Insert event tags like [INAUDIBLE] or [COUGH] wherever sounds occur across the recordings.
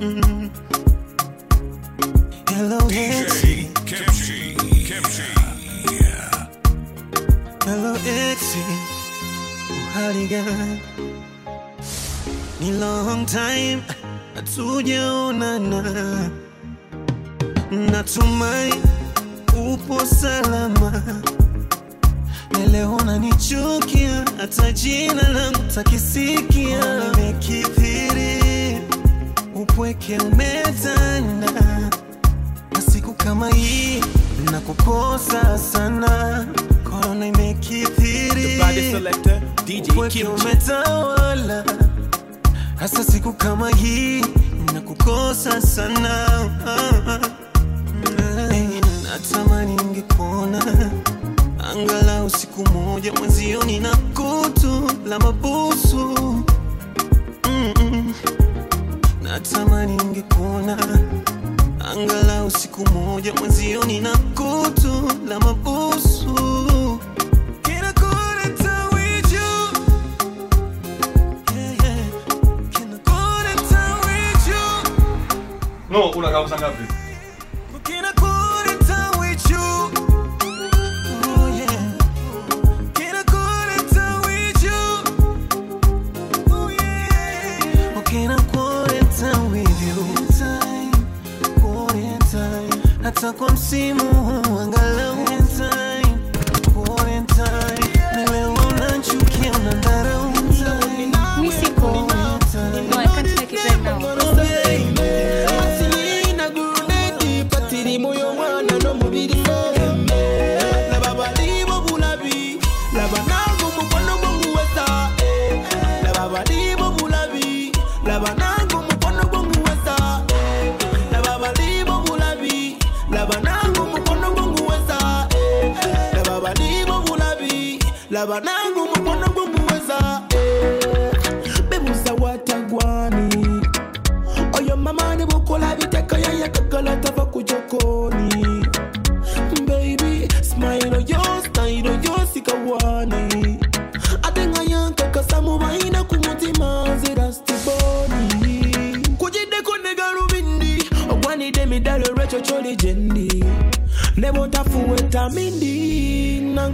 Mm-hmm. Hello, Etsy. Kimchi, kimchi, yeah. Hello, Etsy. Uhaligan. Ni long time hatujaonana, natumai upo salama. Leo unanichukia, hata jina langu takisikia. Nimekithiri upweke umetanda, na siku kama hii na kukosa sana, korona imekithiri, upweke umetawala, hasa siku kama hii nakukosa sana. Hey, natamani ningekuona. Angalau siku moja, mwezioni na kutu la mabusu natamani ningekuona angalau siku moja mwezioni na kutu la mabusu. No, unakaa saa ngapi? hata kwa msimu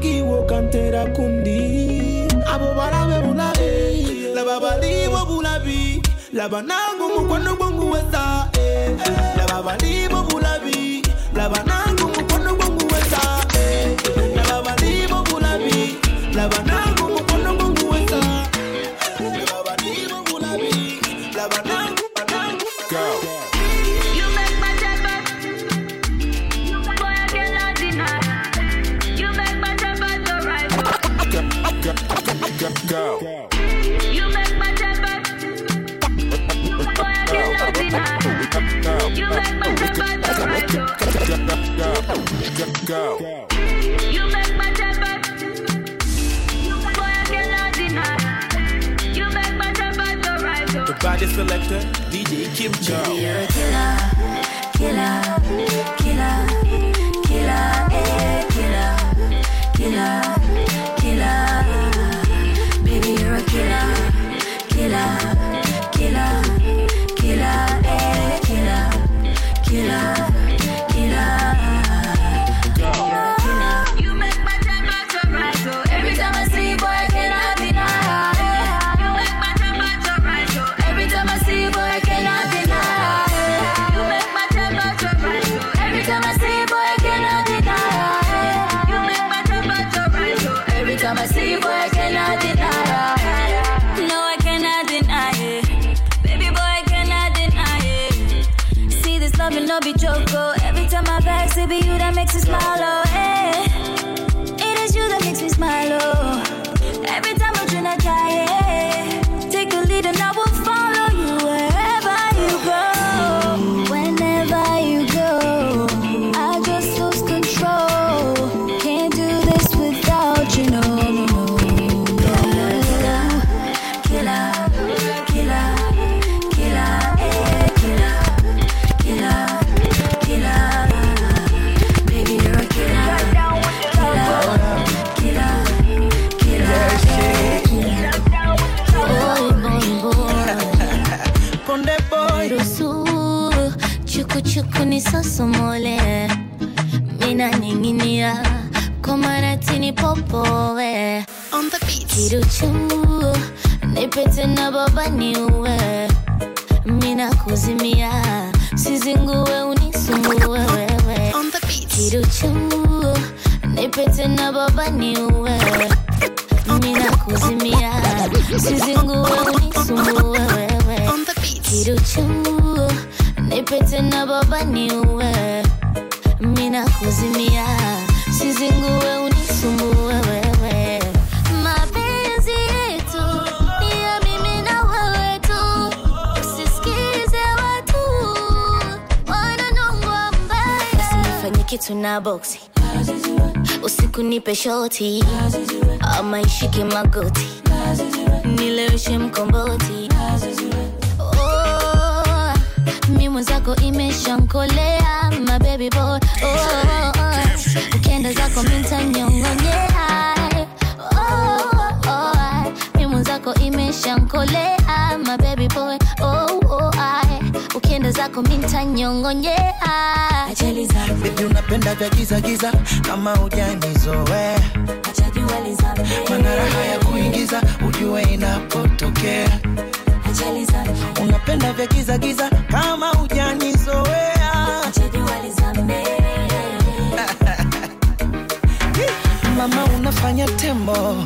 kiwo kantera kundi abo balabe bulabe lababalibo bulabi labanangu mukwano gwanguweza eh, eh. lababalimo bulabi labanangu mukwano gwanguweza go, go, go, go. You make my day back. The body selector, DJ Kim Jong. Killer, killer. killer. Sizinguwe unisumbue wewe. Mapenzi yetu ni ya mimi na wewe tu. Usisikize watu. Wananongwa mbaya usinifanye kitu na boksi usiku nipe shoti. Ama ishike magoti. Nileweshe mkomboti. Oh, mi mwenzako imeshankolea boy. Oh, oh. zako mintanyongonyea oh, oh, mi mwenzako imeshankolea oh, ukienda zako mintanyongonyea ajali Baby unapenda vya giza giza kama ujanizoea manaraha mana raha ya kuingiza ujue inapotokea. Unapenda vya giza giza kama ujanizoea [LAUGHS] mama unafanya tembo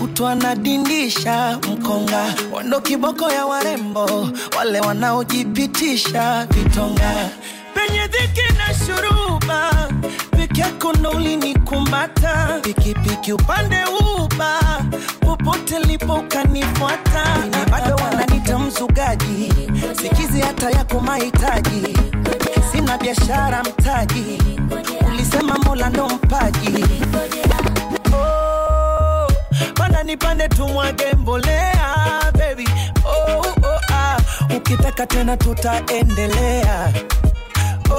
kutwa nadindisha mkonga. Wando kiboko ya warembo wale wanaojipitisha vitonga. Penye dhiki na shuruba peke pikipiki upande uba popote lipo ukanifuata. Bado wananita mzugaji sikizi hata yako mahitaji. Sina biashara mtaji ulisema mola ndo mpaji oh, nipande tumwage mbolea baby oh, oh, ah. ukitaka tena tutaendelea oh,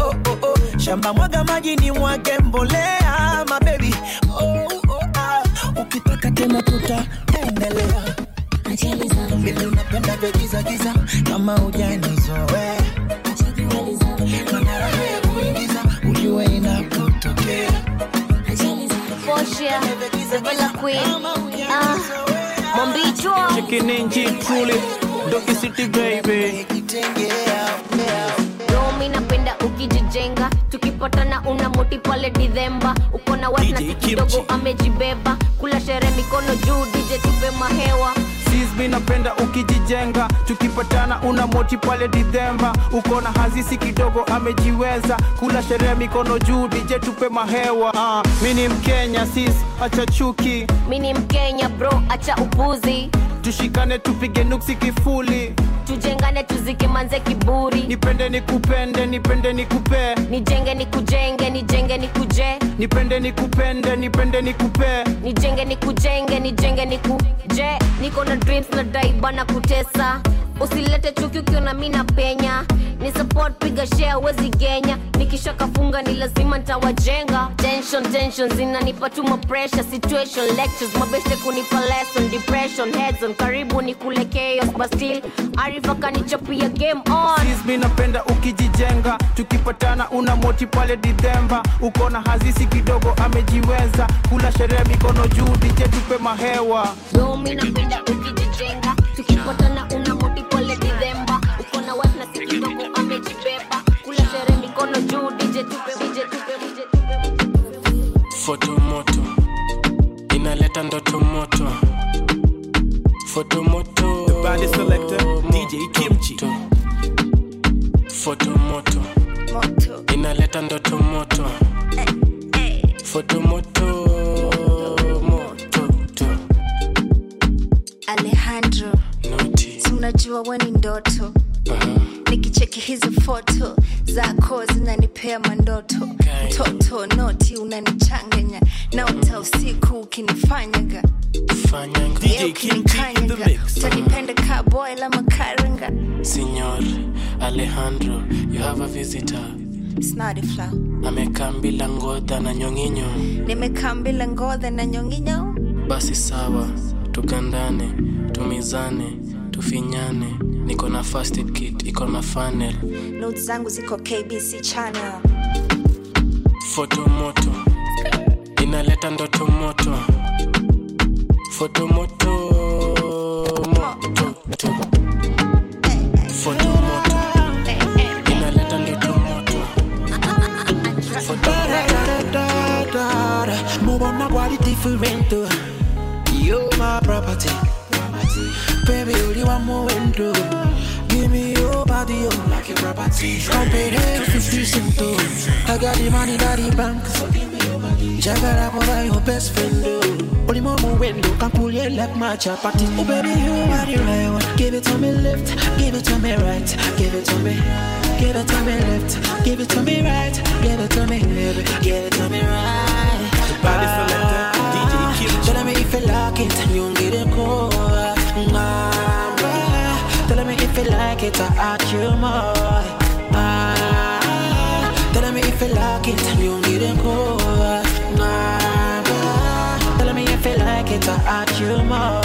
oh, oh, oh. shamba mwaga maji ni mwage mbolea mabebi oh, oh, ah. ukitaka tena tutaendelea vile unapenda vya giza giza kama ujanizoea Mana raha ya kuingiza ujue inapotokea Porsche, Villa Queen, ah, Mombichwa. Kininji truly Doki City baby. Romi napenda ukijijenga tukipatana una moti pale Disemba uko na watu na kidogo amejibeba kula sherehe mikono juu DJ tupe mahewa Sismi napenda ukijijenga. Tukipatana una moti pale Disemba uko na hazisi kidogo amejiweza. Kula sherehe mikono juu DJ tupe mahewa. Uh, mi ni Mkenya sis acha chuki. Mi ni Mkenya bro acha upuzi tushikane tupige nuksi kifuli. Tujengane tuzike manze kiburi. Nipende nikupende nipende nikupe. Nijenge nikujenge nijenge nikuje. Nipende nikupende nipende nikupe. Nijenge nikujenge nijenge nikuje. Niko na dreams na daiba na kutesa usilete chuki ukiona mi na penya ni support piga share wezi genya. Nikisha kafunga ni lazima ntawajenga tension tension zinanipa tu pressure. Situation lectures mabeste kunipa lesson. Depression heads on. Karibu ni kule chaos but still arifa kanichapia game on. Sismi napenda ukijijenga. Tukipatana una moti pale Disemba uko na hazisi kidogo amejiweza. Kula sherehe mikono juu DJ tupe mahewa. Domi napenda ukijijenga tupe foto moto. Inaleta ndoto moto. Foto moto. The body selector, DJ Kimchi. foto moto. Inaleta ndoto moto. Foto moto. Moto. To. Alejandro, noti si unajua we ni ndoto cheki hizi foto zako zinanipea mandoto. Mtoto noti unanichanganya. Na uta usiku ukinifanyaga utanipenda kaboy la makaranga. Senor Alejandro, you have a visitor. Amekambila ngodha na nyonginyo. Nimekambila ngodha na nyonginyo. Basi sawa, tukandane, tumizane tufinyane niko na first aid kit iko na funnel. Notes zangu ziko kbc channel. Foto moto. Inaleta ndoto moto. Foto moto moto to. foto moto. Inaleta ndoto moto. Foto mubona different. You my property baby uli wa muwendo give me your body oh, you like a property compare 50 cent I got the money that the bank so give me your body. Jagala boy your best friend Only more muwendo can pull you like my chapati Oh baby you are the right one. Give it to me left, give it to me right. Give it to me, give it to me left. Give it to me right, give it to me baby Give it to me right. Body it, I ask you more. Ah, Tell me if you like it, you it cool. Ah, Tell me if you like it, I ask you more.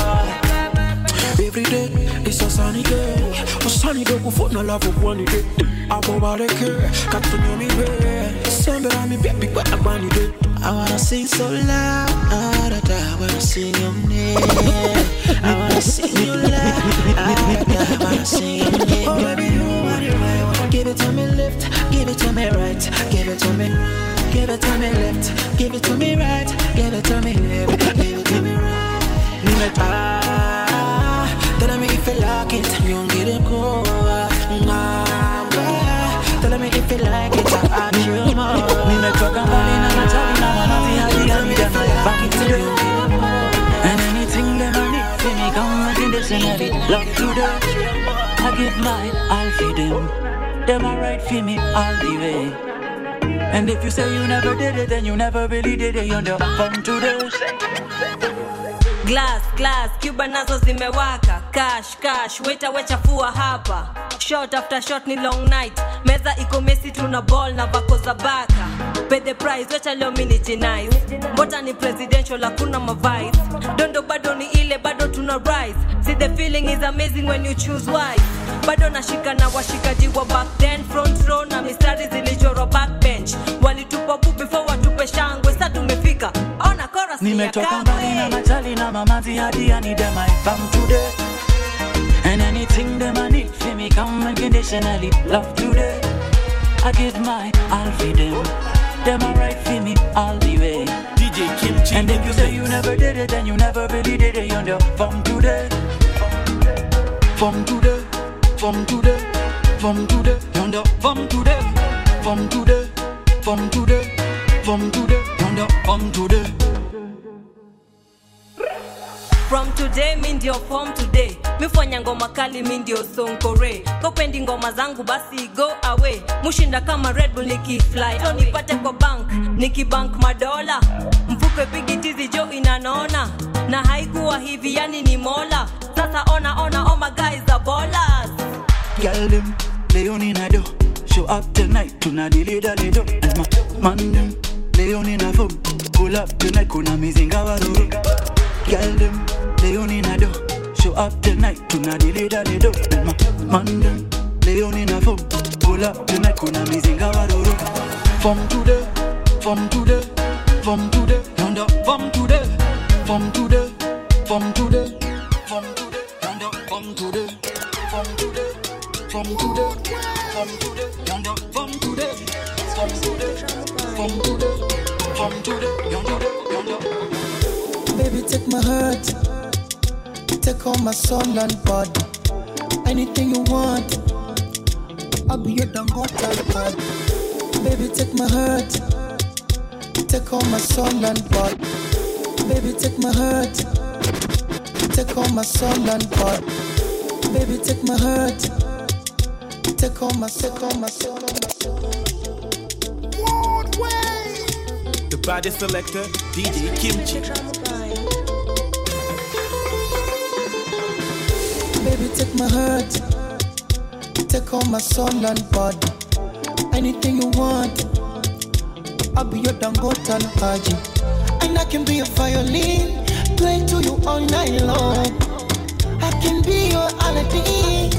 Every day, it's a sunny day. A sunny day, go for no love of one day. Over the care, got to know me well. Somebody me baby, but I'm on day. I wanna sing so loud, I wanna sing your name. I wanna sing you loud, I wanna sing your name. Oh baby, you want it right. Give it to me left, give it to me right, give it to me. Give it to me left, give it to me right, give it to me left, give it to me right. Ah, tell me if you like it, you don't get it cool. Ah, tell me if you like it, I add you more. Nimetoka mbali na matali na manazi hadi hadi them back into the And anything them I need for me come unconditionally Love to them I give mine, I'll feed them. Them are right for me all the way. And if you say you never did it Then you never really did it. You're the fun to them glass glass cuba nazo zimewaka. Cash cash weta wechafua hapa. Shot after shot ni long night. Meza iko mesi tuna ball na vako za baka. Pay the price wecha leo mini jinais mbota ni presidential hakuna mavice. Dondo bado ni ile bado tuna rise see the feeling is amazing when you choose wise. Bado nashika na washikaji wa back then front row na mistari zilichorwa backbench walitupa bu before Nimetoka mbali na kamwe. na mamazi hadi I need them I found today. And anything them I need for me come unconditionally Love today. I give my all for them. Them are right for me all the way. DJ Kimchi. And if you say you never did it Then you never really did it You're the from today. From today From today From today You're the from today. From today From today From today You're the from today from today mi ndio form today. Mifanya ngoma kali mi ndio sonkore kopendi ngoma zangu basi go away. Mushinda kama red bull nikifly to nipate kwa bank nikibank madola. Mfupe pigitizi jo inanona. Na haikuwa hivi yani ni mola. Sasa ona ona oma my guys are ballers. Girl them, Leon in a do. Show up tonight, tunadilida dili mandem leo And my man them, Leon in a phone. Pull up tonight, kuna mizinga waruru. Girl them, Leon in a do. Show up tonight, tuna dili dali do. And my man them, Leon in a phone. Pull up the tonight, kuna mizinga waruru. From today, from today, from today, yonder, from today, from today, from today, from today, yonder, from today, from today. From today, from today, yonder, from today, from today, from today, from today, yonder, yonder. Baby, take my heart, take all my soul and body. Anything you want, I'll be your Dangote God. Baby, take my heart, take all my soul and body. Baby, take my heart, take all my soul and body. Baby, take my heart, take all my, take all my soul, all my soul. The body selector, DJ Kimchi. Baby, take my heart, take all my soul and body. Anything you want, I'll be your Dangote and Haji. And I can be a violin, play to you all night long. I can be your me,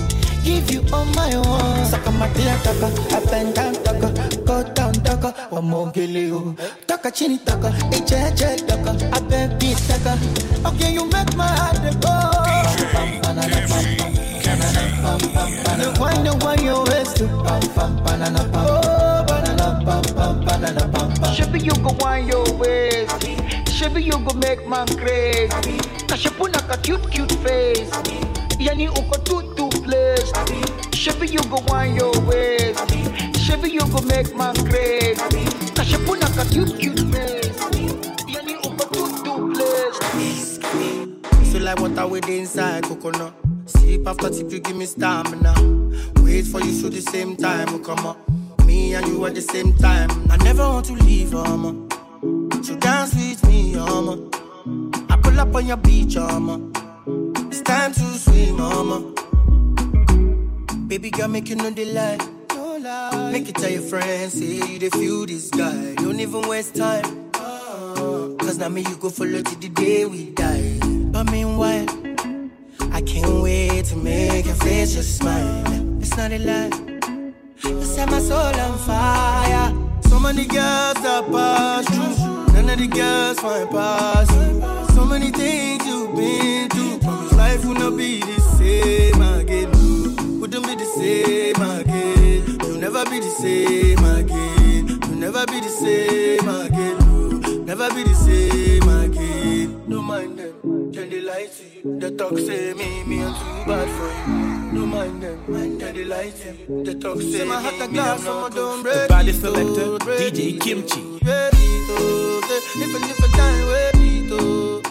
give you all my own. Saka matia taka, up and down taka, go down taka, wamogele you. Taka chini taka, eche eche taka, abebi taka. Okay, you make my heart go. You pam pam banana pam. Oh, banana you go wine your waist. Shabby you go make man crazy. Kashapuna ka cute cute face. Yani uko too too blessed. Shabby you go wine your waist. Shabby you go make man crazy. Kashapuna ka cute cute face. Yani uko too too blessed. Like water with the inside coconut. Sip after sip, you give me stamina. Wait for you, so the same time will come up. Me and you at the same time. I never want to leave, mama. So dance with me, mama. I pull up on your beach, mama. It's time to swim, mama. Baby girl, make you know the lie. Make it tell your friends, say you they feel this guy. Don't even waste time. Uh, Cause now me you go follow till the day we die. But meanwhile, I can't wait to make your face just smile. It's not a lie. You set my soul on fire. So many girls that pass through. None of the girls find you. So many things you've been through. Promise life will not be the same again. Wouldn't be the same again. You'll never be the same again. You'll never be the same again. Never be the same they lie to you. They talk say me, me I'm too bad for you. Don't mind them, then they lie to you. They talk say my heart a glass, I'm a dumb The body selector, DJ Kimchi. Ready to, if and if I die, ready to.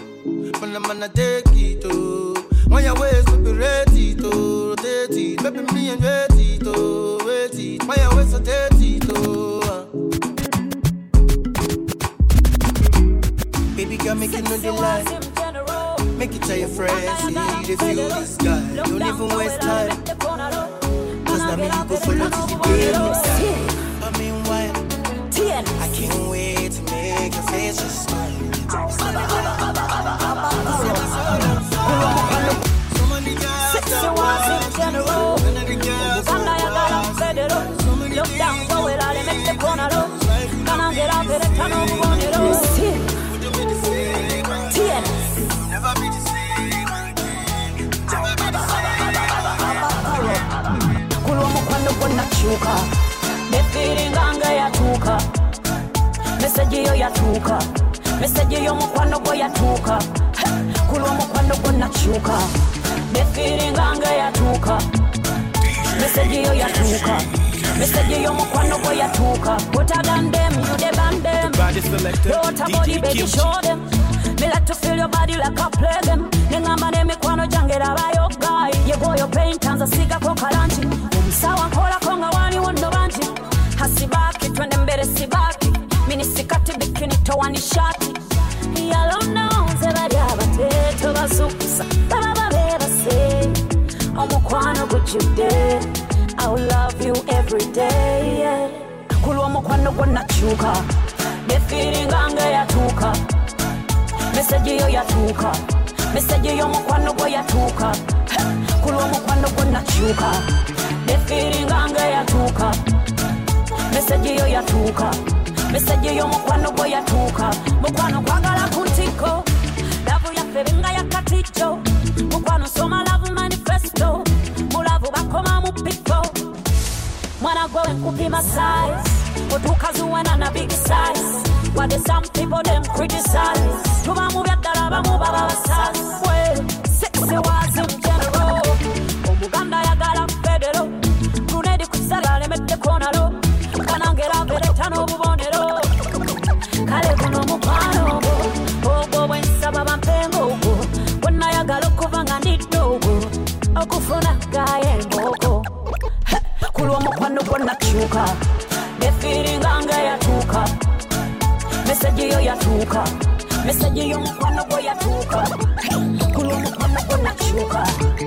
When I'm gonna take it oh. to. When your ways will be ready oh? to rotate it. Baby, me and ready to oh? wait it. When your ways are dirty to. Baby girl, make you know the lie. Make it tell your friends, see they feel this guy. Don't even waste time. Cause now me you go follow till the we die. But meanwhile, I can't wait to make your face just smile. Gwonakyuka nefiringanga yatuuka meseji yo yatuuka meseji y'omukwano gwo yatuuka He! kulwa mukwano gwonakyuka nefiringanga yatuuka meseji yo yatuuka meseji y'omukwano gwo yatuuka butagandem yude bandem. Body selector, Lota body baby show them. Me like to feel your body like I play them. Nengamba n'emikwano gyange laba yoga yegoyo paint anza sigako kalanti sawa nkolako nga waliwo nno bangi hasibaaki twende mbere sibaaki minisikati bikini towanishaki yalononze bali abateeto bazukusa. Baba babeebase omukwano gujjudde iw love you everyday ku lw'omukwano gwo nakyuka nefiiringa nga eyatuuka meseji yo yatuuka meseji y'omukwano gwo yatuuka ku lw'omukwano gwo nakyuka gwonakyuka nefiringanga yatuuka meseji yo yatuuka meseji y'omukwano gwo yatuuka mukwano kwagala ku ntiko lavu yaffe benga yakatijo mukwano soma lavu manifesto. Mulavu bakoma mu pifo mwana gwe nkupima size. Otukazuwena na big size. Wadde some people them criticize. Tuba mu byaddala bamu baba basaswe sexy was gwonakyuka nefiringanga yatuuka meseji yo yatuuka meseji y'omukwano gwo yatuuka kulwa omukwano gwonakyuka nefiringanga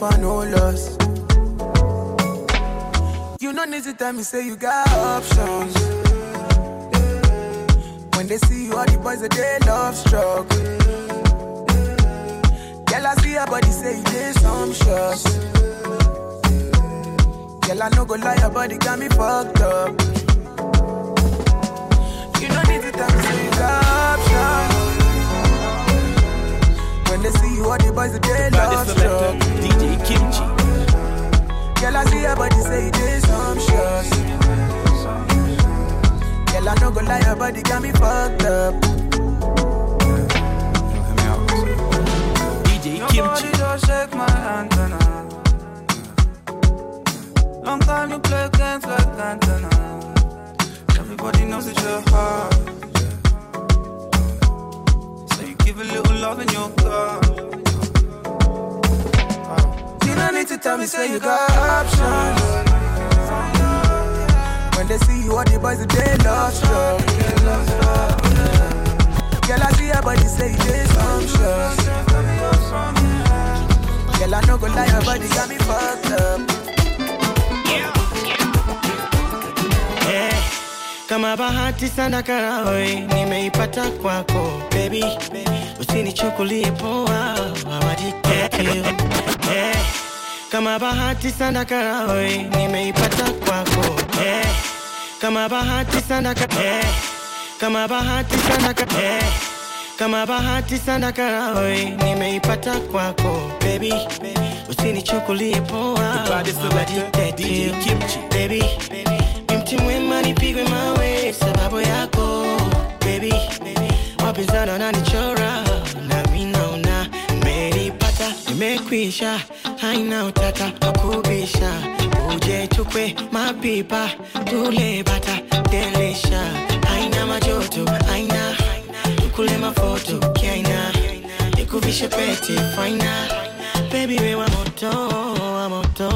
for no loss. You no need to tell me say you got options. When they see you, all the boys that they love struck. Girl, I see your body say you did some shots. Girl, I no go lie, your body got me fucked up. You don't need to tell me say you got When they see you, all the boys they love struck. DJ Kimchi. Girl, I see your body say you did some shots. Girl, I no go lie, your body got me fucked up. DJ Your Kimchi. body just shake my antenna. Long time you play games like antenna. Everybody knows that you're hard. You give a little love in your car. You don't need to tell me, say you got options. When they see you, all the boys, they love struck. Girl, I see your body say you did some. Girl, I no go lie, your body got me fucked up. Eh, kama bahati sana karawe nimeipata kwako baby, usinichukulie poa hawaditeki eh, kama bahati sana karawe nimeipata kwako. Eh, kama bahati sana ka- eh, kama bahati sana ka- eh, kama bahati sana karawe nimeipata kwako. Baby, usinichukulie poa baby ni mti mwema nipigwe mawe sababu yako. Baby wapinzana naona nimeipata haina utata wakubisha uje tukwe mapipa tule bata delisha. Haina majoto haina tukule mafoto kiaina. Ikuvishe pete faina. Baby wewa moto wa moto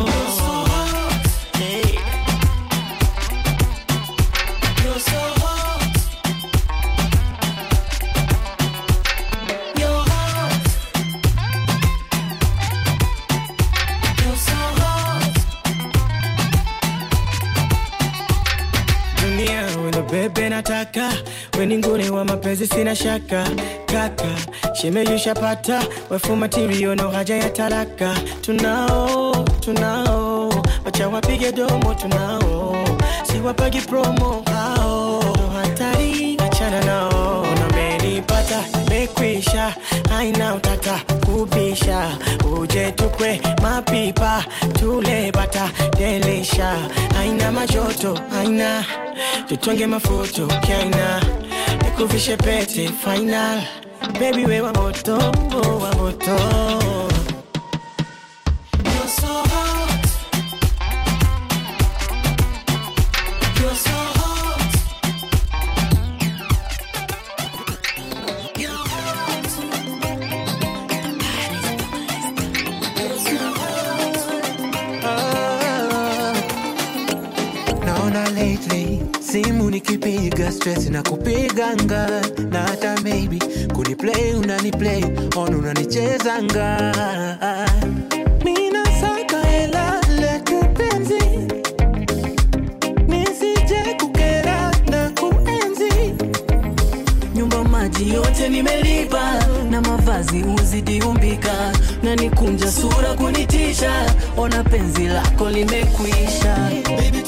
bebe nataka. Weninguni wa mapenzi sina shaka. Kaka shemeyushapata wefu matirio no haja ya talaka. Tunao tunao. Wacha wapige domo tunao. Siwapagi promo hao. Hatari achana nao mekwisha haina utata kubisha uje tukwe mapipa tule bata delisha. Haina majoto haina. Tutonge mafuto kaina nikuvishe pete final. Baby we wa moto wa moto stress na kupiganga. Na hata maybe kuniplay unaniplay on unanichezanga. Kuenzi. Yote nimelipa na mavazi uzidi umbika. Na nikunja sura kunitisha ona penzi lako limekwisha. Baby,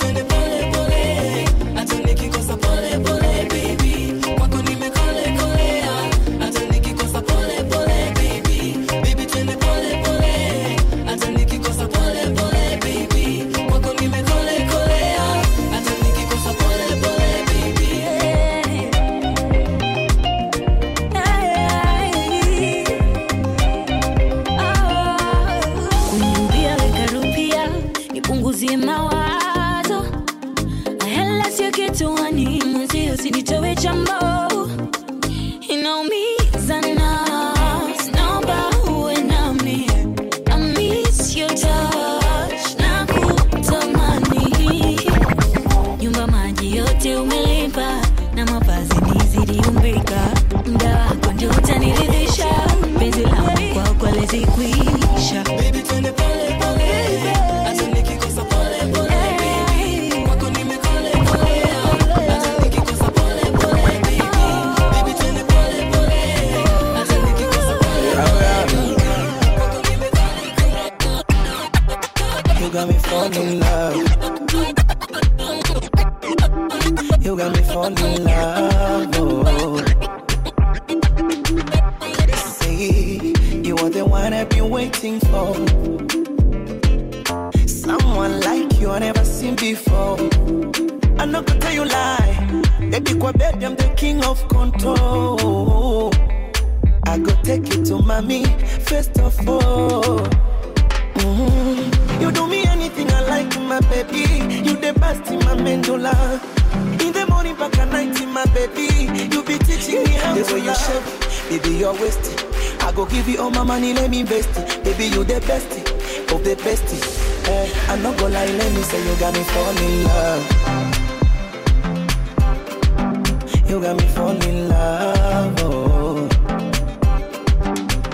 you are the one I've been waiting for. Someone like you I never seen before. I'm not gonna tell you lie. Baby, kwa bed, I'm the king of control. I go take you to mommy first of all. Mhm. You do me anything I like, my baby. You the best in my mandula. In the morning, back at night, my baby. You be teaching me how to you shape, baby, you're wasted. Go give you all my money, let me invest it. Baby, you the best of the best. Eh, I'm not gonna lie, let me say you got me fall in love. You got me fall in love. Oh.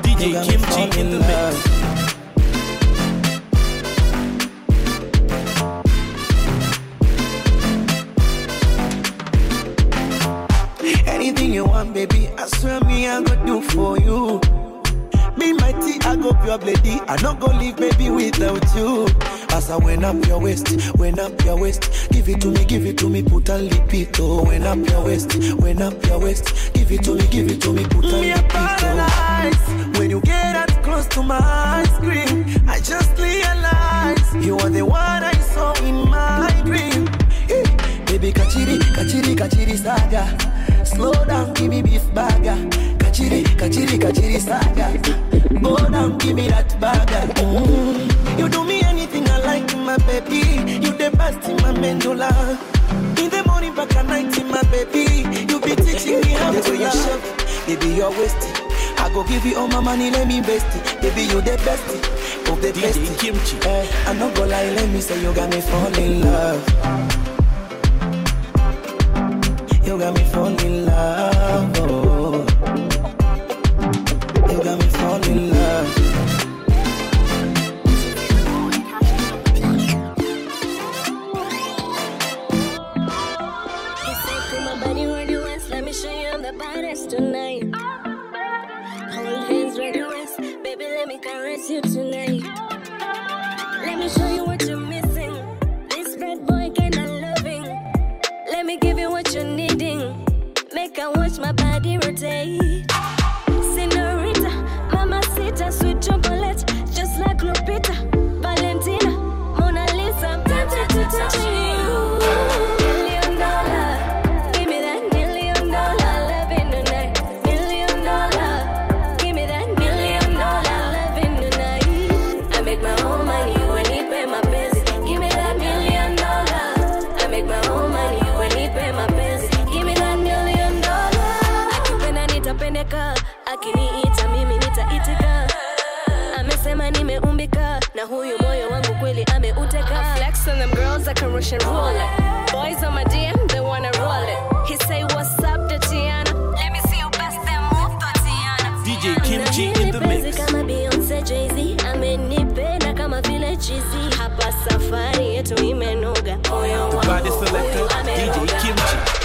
DJ You got me Kimchi in the love. mix. Anything you want, baby, I swear me I go do for you. I go pure lady. I not go leave, baby, without you. As I went up your waist, went up your waist. Give it to me, give it to me, put a lipito. Oh. Went up your waist, went up your waist. Give it to me, give it to me, put a me lipito. Oh. When you get that close to my screen, I just realize you are the one I saw in my dream. Hey, baby, kachiri, kachiri, kachiri saga. Slow down, give me beef burger. Kachiri, kachiri, kachiri saga. Go down, give me that burger. Mm. You do me anything I like, my baby. You the best in my. In the morning, back at night, my baby. You be teaching me how to love. Baby, you're wasted. I go give you all my money, let me invest it. Baby, you the best of the best. Kimchi. Eh, I'm not gonna lie, let me say you got me fall in love. You got me fall in love. Oh. Let me caress you tonight. Let me show you what you're missing. This bad boy kinda loving. Let me give you what you're needing. Make I watch my body rotate. Senorita, mama sita, sweet chocolate, just like Lupita, Valentina, Mona Lisa. I'm tempted to touch you. Girls like a Russian roulette. Boys on my DM, they wanna roll it. He say, What's up, Tatiana? Let me see you them move, Tatiana. DJ Kimchi in the mix. kama Beyonce Jay-Z amenipenda kama vile chizi hapa safari yetu imenoga Body selector. DJ Kimchi. Million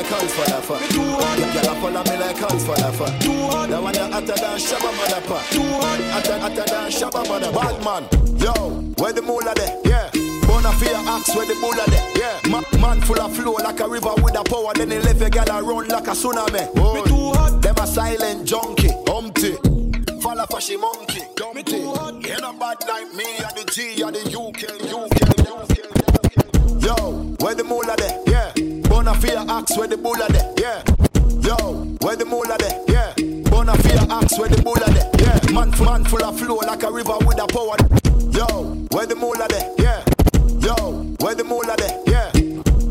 like hands for the fuck. Girl, I follow me like hands for the fuck. That one you hotter than Shabba motherfucker. Hotter, hotter than Shabba mother. Bad man, yo, where the moolah there? Yeah. Bona fear axe where the bulla there. Yeah. Ma- man full of flow like a river with a power. Then he left a gal run like a tsunami. Me too hot. Them a silent junkie. Humpty. Fall off a she monkey. Dumpty. You know bad like me. And the G and the UK. UK. UK. Yo, where the moolah there? Yeah. Bona fear axe where the bulla there? Yeah. Yo, where the moolah there? Yeah. Bona fear axe where the bulla there? Yeah. Man, man full of flow like a river with a power. Yo, where the moolah there? Yeah. Yo, where the moolah there? Yeah.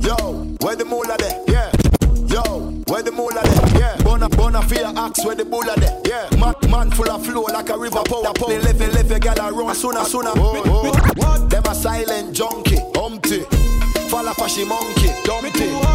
Yo, where the moolah there? Yeah. Yo, where the moolah there? Yeah. Bona, bona fear axe where the bulla there? Yeah. Man, man full of flow like a river power. They live and live a gal run sooner, sooner. What? Them a silent junkie, humpty. Fall off a she monkey, dumpty.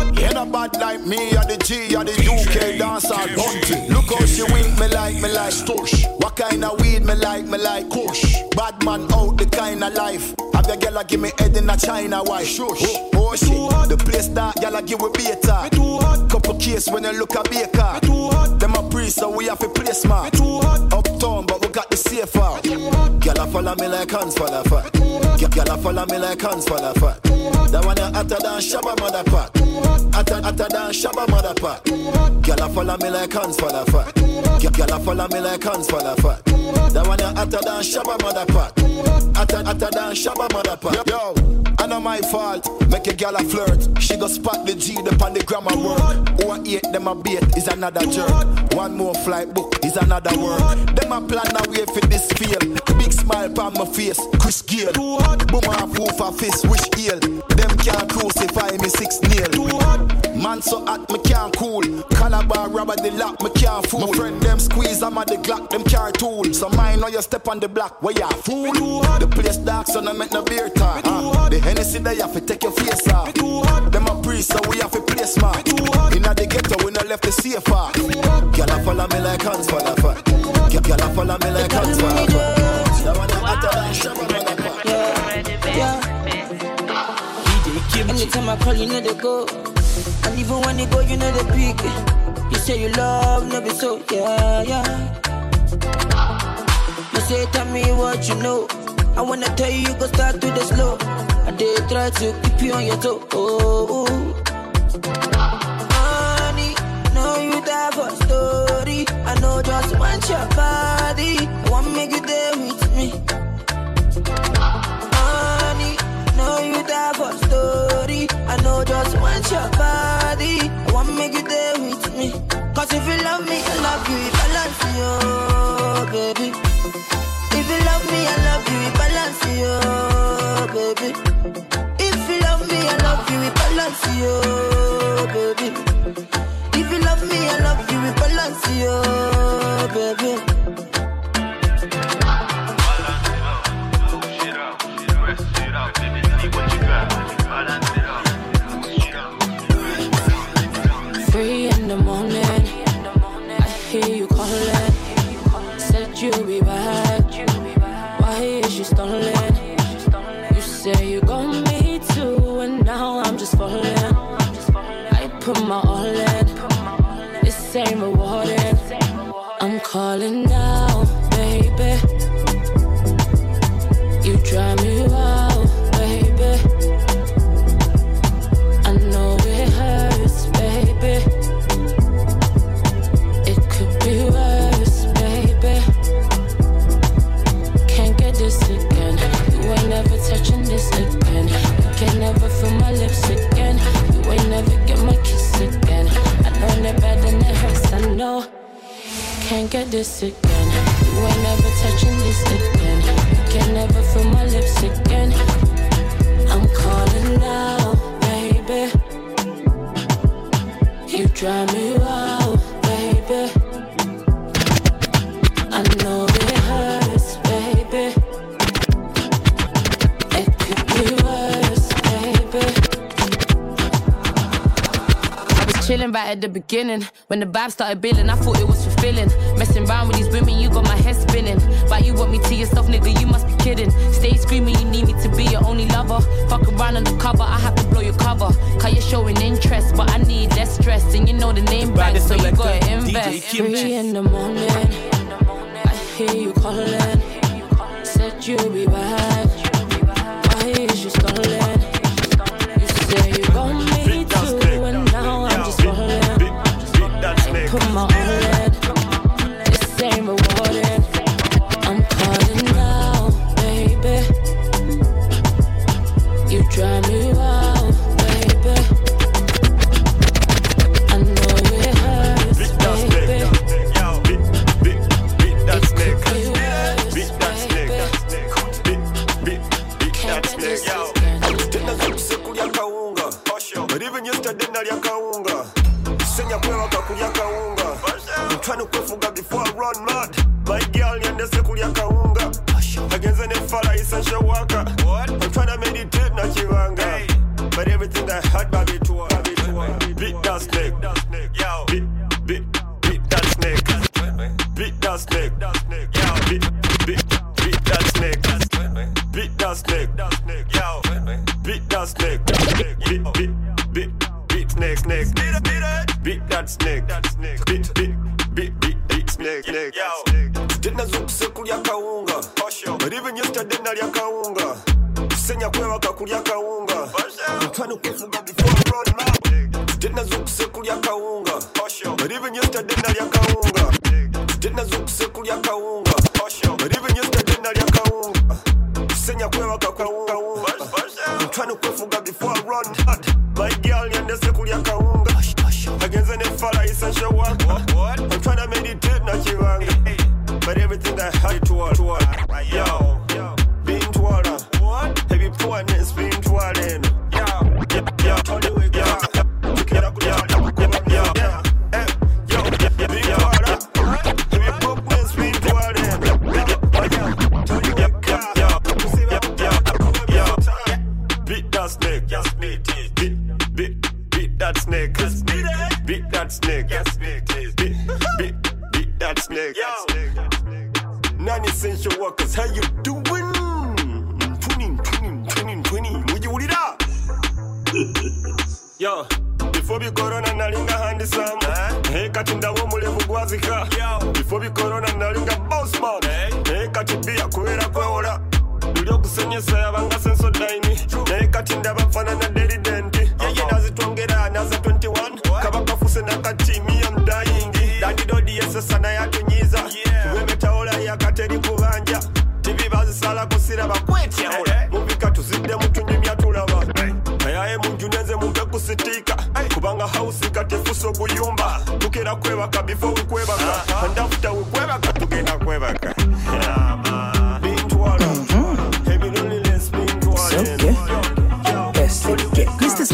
Know bad like me or the G or the UK dancer, bunty. Look how she wink me like me like stush. What kind of weed me like me like kush. Bad man out the kind of life. Have your girl a give me head in a China white. Shush. Oh, oh shit. The place that a give we beta. Me too hot. Couple case when you look a baker. Me too hot. Them a priest so we have a place man. Me too hot. Uptown but we got the safe out. Girl a follow me like hands for the fat. Girl a follow me like hands for the fat. That one you hotter than Shabba mother pot. Hotter, hotter than Shabba mother. Girl a follow me like hands for the fat. Girl a follow me like hands for the fat. That one hotter than Shabba mother. Hotter, hotter than Shabba mother. Yo, I know my fault. Make a girl a flirt. She go spot the G up on the grammar word. Who a eight them a bait is another jerk. One more flight book is another work. Them a plan a way for this feel. Big smile on my face. Chris Gayle. Boom a proof a fist wish heal. Them can't crucify me six nail. Man so hot me can't cool. Calabar rubber the lock me can't fool. My friend them squeeze I'm at the Glock them car tool. So mine know you step on the block where you fool. The place dark so no make no beer talk. Uh, the Hennessy they have to take your face off. Them a priest so we have to play smart. Inna the ghetto we no left the safe off. Girl a follow me like hands for the fat. Girl a follow me like hands for the fat. That one a hotter than Shabba motherfucker. Anytime I call, you know they go. And even when they go, you know they pick. You say you love, no be so, yeah, yeah. You say, tell me what you know. I wanna tell you, you go start to the slow. I did try to keep you on your toe. Oh, oh. the vibe started building. I thought it was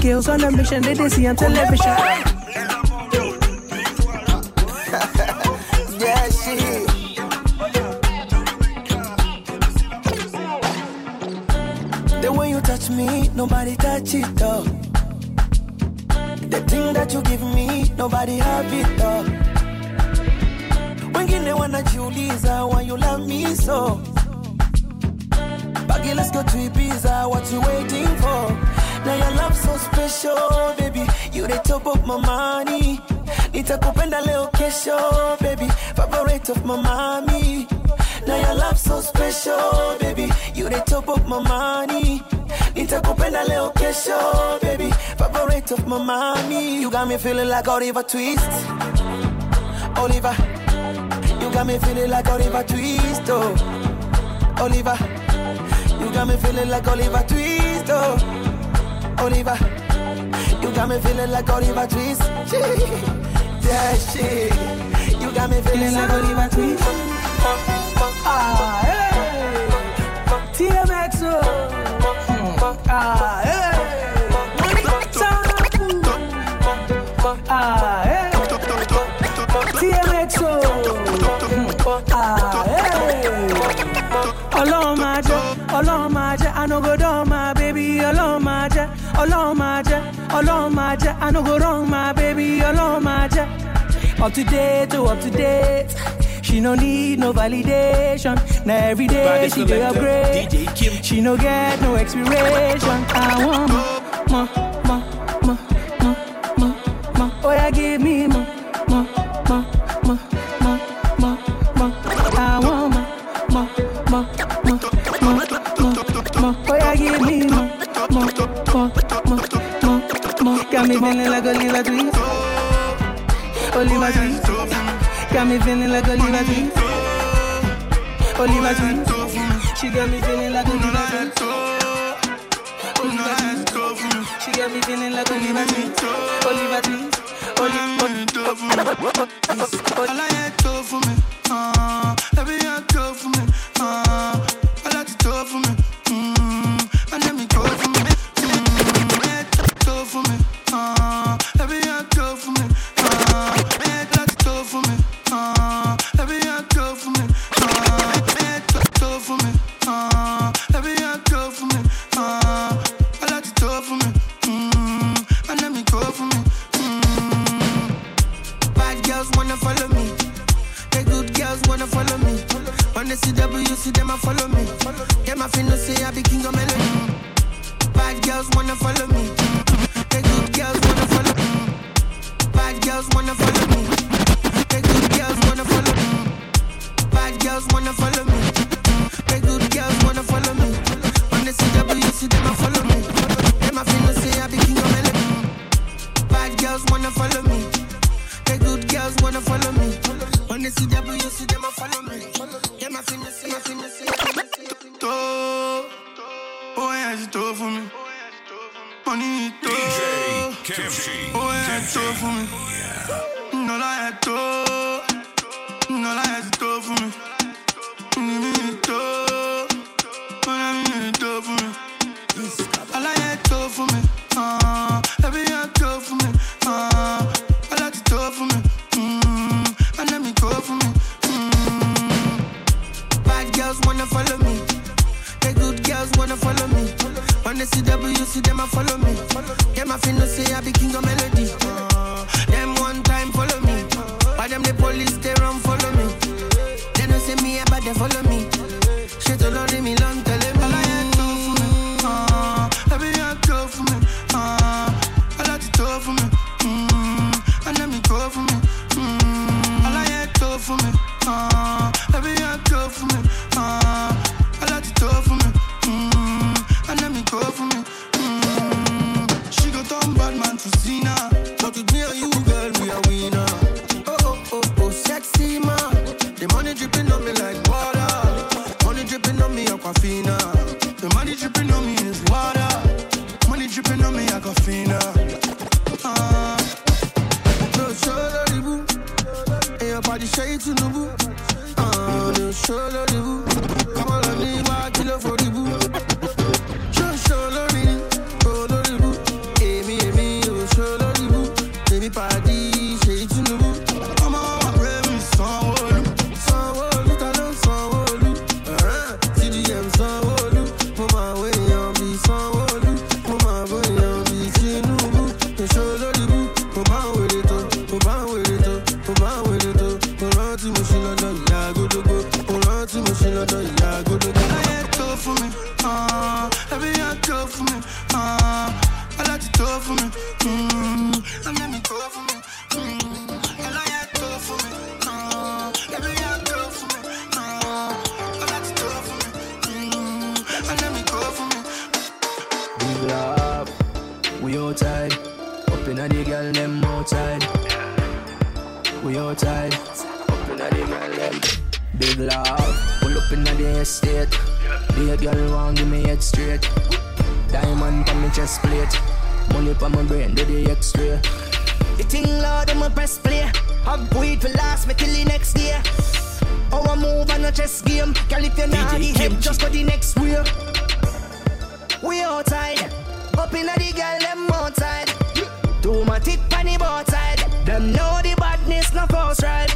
skills on a mission that they see on television. [LAUGHS] The way you touch me, nobody touch it though. The thing that you give me, nobody have it though. Wengine wanajiuliza why you love me so. Baggy, let's go to Ibiza. Uh, what you waiting for? Now your love so special, baby. You the top of my money. Nitakupenda leo kesho, baby. Favorite of my mommy. Now your love so special, baby. You the top of my money. Nitakupenda leo kesho, baby. Favorite of my mommy. You got me feeling like Oliver Twist. Oliver. You got me feeling like Oliver Twist, oh. Oliver. You got me feeling like Oliver Twist, oh. Oliver. You got me feeling like Oliver Twist. [LAUGHS] yeah, shit. You got me feeling like Oliver Twist. Ah, hey. TMXO. Oh. Ah, hey. Ah, hey. TMXO. Oh. Ah, hey. Ọlọ́run máa jẹ́, Ọlọ́run máa jẹ́, ànàgọ́dọ́ Ọlọ́run máa all along my jẹ́ I no go wrong my baby along my jẹ́ up to date to up to date. She no need no validation. Now every day she do upgrade. DJ Kim. She no get no expiration. I want more, more, more, more, more, more. Oh yeah, give me more, more, more, more. Got me feeling like Oliver Twist. Oliva oh, Twist. Got me feeling like Oliver Twist. Oliva oh, Twist. She got me feeling like Oliver Twist. Oliva oh, She got me feeling like Oliver Twist. Oliver Twist. All I had to for me, uh, every had to for me, uh, all I had to mm, for me, mm, and then me to for me, mm, had to for me uh. for me. Ah, I like you for me. Mm, I me go for me. Mm, I for me. Ah, for me. Ah, for me. Mm, Let me go for me. We we all tied. Up in the girl, outside. We all tied. Up in the girl, them. Big love, pull up in the estate. Be a girl, give me head straight. Diamond on my chest plate. Money from my brain, did the x-ray. The thing loud, I'ma press play. Have for last me till the next day. Oh, I move on a chess game. Girl, if you're not the just for the next wheel. We outside. Up in the girl, them outside. Do my tip on the. Them know the badness, no force ride.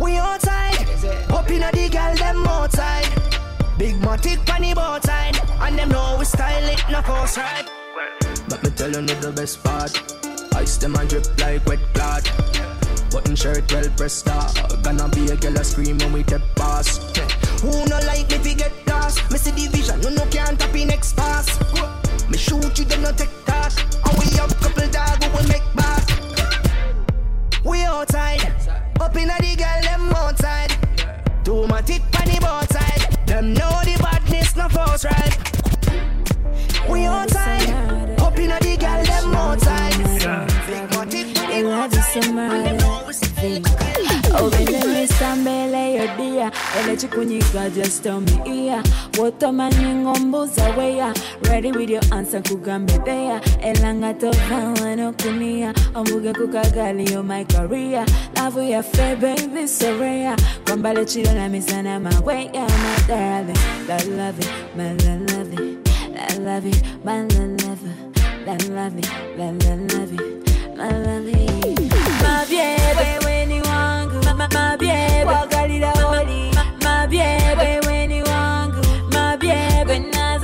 We outside. Up in the girl, them outside. Big my tip on the and them know we style it no force right. But me tell you not the best part. Ice them and drip like wet blood. Button shirt well pressed up. Gonna be a girl a scream when we take pass. Who no like me fi get lost? Me see the vision, no no can't tap in next pass. Me shoot you, them no take talk. And we have couple dog who we make back. We outside, up in the girl them outside. Do my tick on the boat side. Them know the badness no force right. We outside, up in the girl them outside. Big matic on the boat side. obendemisambele yodia elechikunyika just tell me iya wotomanyingombuza weya ready with your answer kugambe there elanga tovanwanokunia ombuge kukagali yo my career. Lavu ya fe baby sorea kwambale chilo na misana maweya my darling. That love it my la love it. that love it. My la love that love that la love it. My love it my baby. Wangu ma- ma- my baby. Wagalira oli my baby. Weni wangu my baby. Love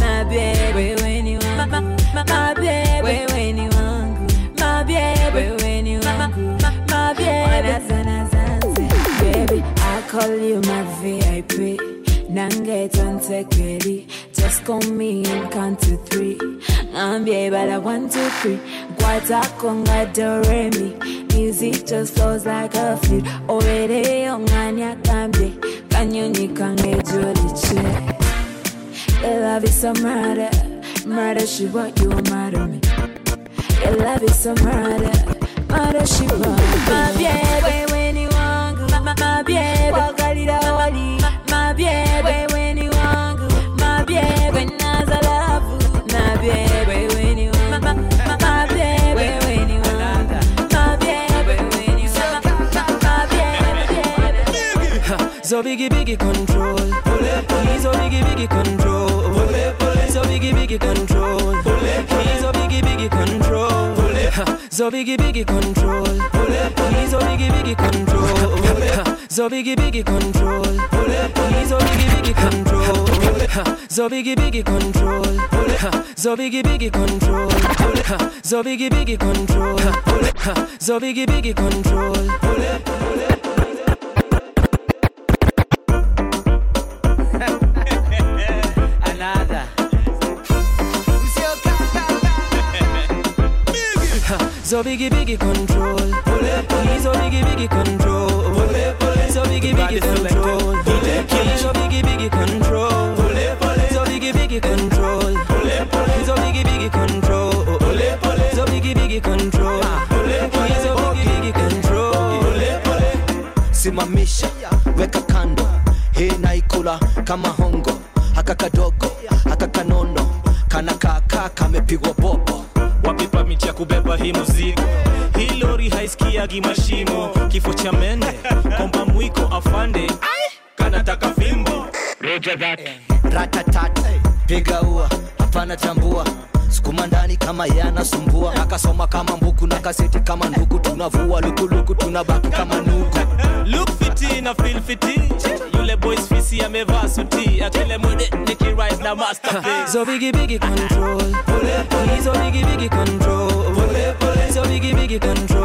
my baby. Weni wangu ma- my baby. Weni wangu my baby. Weni wangu my baby. naza naza baby I call you my VIP Nange tontekeli Just call me and count to three. Ngambie bala one, two, three. Kwata konga do re mi Music just flows like a flute. Orere yonganya kambie Kanyonyi kange joli che? Your love is so murder. Murder she want you murder me. Your love is so murder. Murder she want My baby when you want My, baby. Wagalira oli My baby So biggie biggie control. He's so biggie biggie control. So biggie biggie control. He's so biggie biggie control. So biggie biggie control. He's so biggie biggie control. So biggie biggie control. He's so biggie biggie control. So biggie biggie control. So biggie biggie control. So biggie biggie control. So biggie biggie control. So biggie biggie control. He's so biggie biggie control. So biggie biggie control. He's so biggie biggie control. So biggie biggie control. He's so biggie biggie control. So biggie biggie control. He's so biggie biggie control. simamisha weka kando hii naikula kama hongo haka kadogo haka kanono kana kaka kamepigwa bobo wapipa miti ya kubeba hii muzigo hii lori haisikiagi mashimo. Kifo cha mende komba mwiko afande. Kanataka fimbo. Ratatat piga ua hapana tambua sukuma ndani kama yanasumbua akasoma kama mbuku na kaseti kama nduku tunavua lukuluku tunabaki kama nugu look fiti na feel fiti yule boys fisi amevaa suti. Akile mwede nikirise na masterpiece. Zo bigi bigi control. He's [LAUGHS] so bigi biggie control. Biggie control.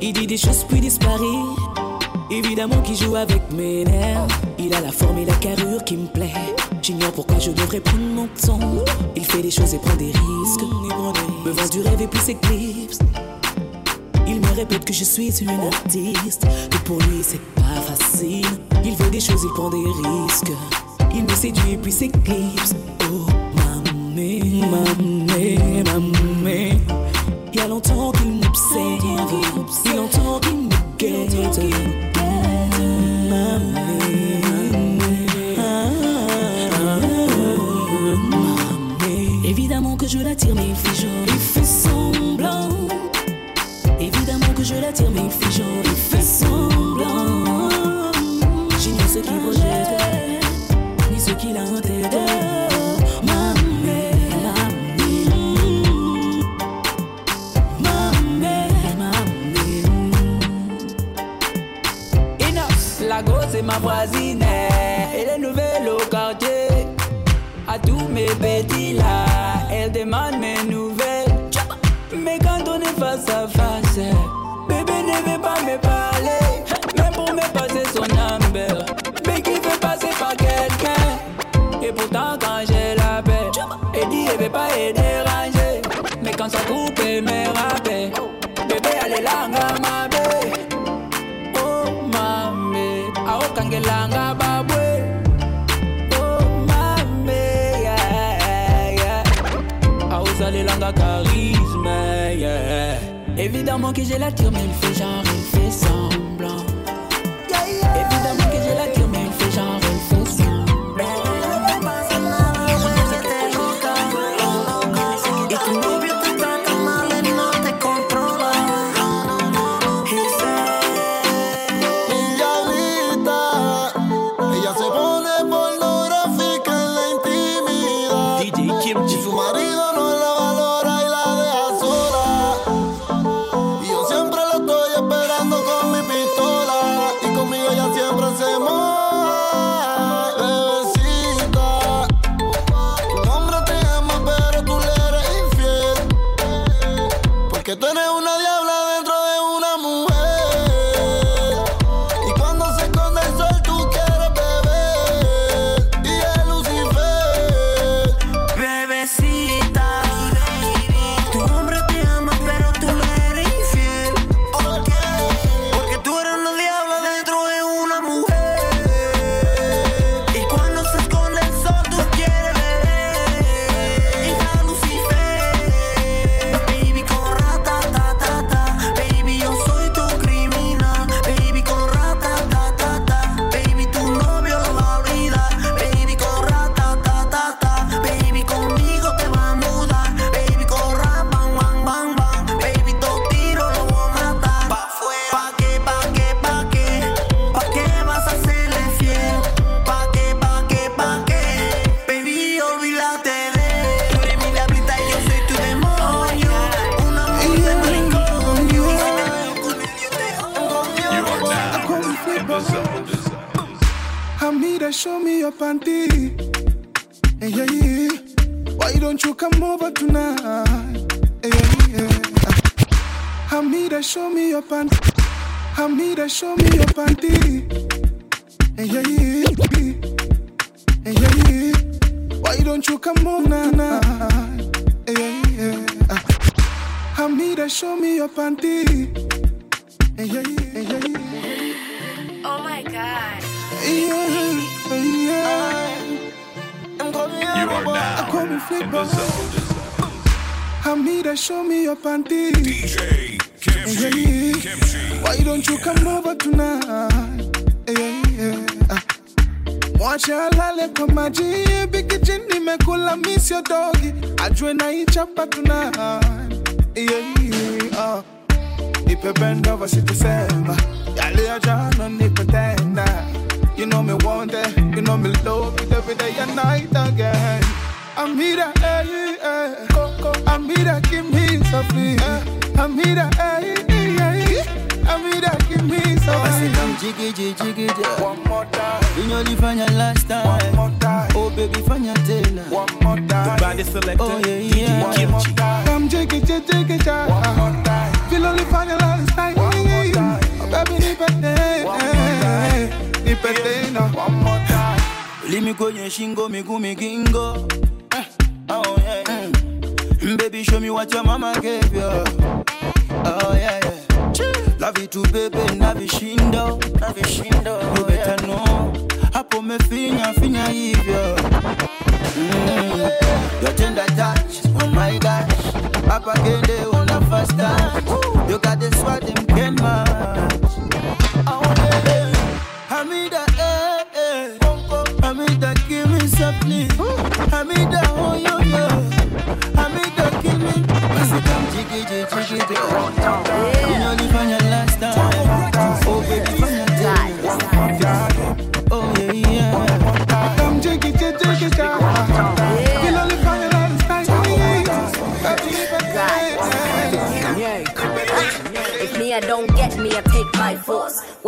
Il dit des choses puis disparaît. Évidemment qu'il joue avec mes nerfs. Il a la forme et la carrure qui me plaît. J'ignore pourquoi je devrais prendre mon temps. Il fait des choses et prend des risques. Me vend du rêve et puis s'éclipse. Il me répète que je suis une artiste. Que pour lui c'est pas facile. Il veut des choses, il prend des risques. Il me séduit et puis s'éclipse. Oh, mamé, mamé, mamé. Il y a longtemps a longtemps qu'il me guette. Mamé, mamé. Évidemment que je l'attire, mais il fait genre, il semblant. Évidemment que je l'attire, mais il fait genre, il semblant. J'ignore ce qu'il projette, ni ce qu'il a mes petits là, elle demande mes nouvelles. Mais quand on est face à face, bébé ne veut pas me parler. Même pour me passer son number, mais qui veut passer par quelqu'un. Et pourtant, quand je l'appelle, elle dit elle veut pas être dérangée. Mais quand ça coupe, elle Évidemment que je l'attire, mais il fait genre, il fait semblant. Your panty. DJ Kimchi, Kimchi. Why don't you come over tonight? Yeah, yeah. Ah. Mwache alale kwa maji, bigi jini nimekula miss your doggy. Ajue na ichapa tonight. Yeah, yeah. Ah. Nipe bend over sitasema yale ya jana nipe tena. You know me want it, you know me love it every day and night again. Amira, hey, hey, Coco, Amira, give me softly. Amira, hey, hey, hey, Amira, give me softly. Jiggy, jiggy, jiggy, One more time. Unyolifanya last time. One more time. Oh baby, fanya tena. One more time. The body selector. Oh yeah, yeah. One more time. Come jiggy, jiggy, jiggy, jiggy. One more time. Feel only find your last time. One more time. Oh baby, nipe tena. Nipe tena. One more time. Eh. ulimi kwenye shingo miguu migingo baby what your mama gave you. Oh, yeah, yeah. la vitu bebe na vishindo na vishindo you better know. Hapo mefinya finya hivyo mm. your tender touch oh my gosh. Hapa kende fast touch. You got the swag them can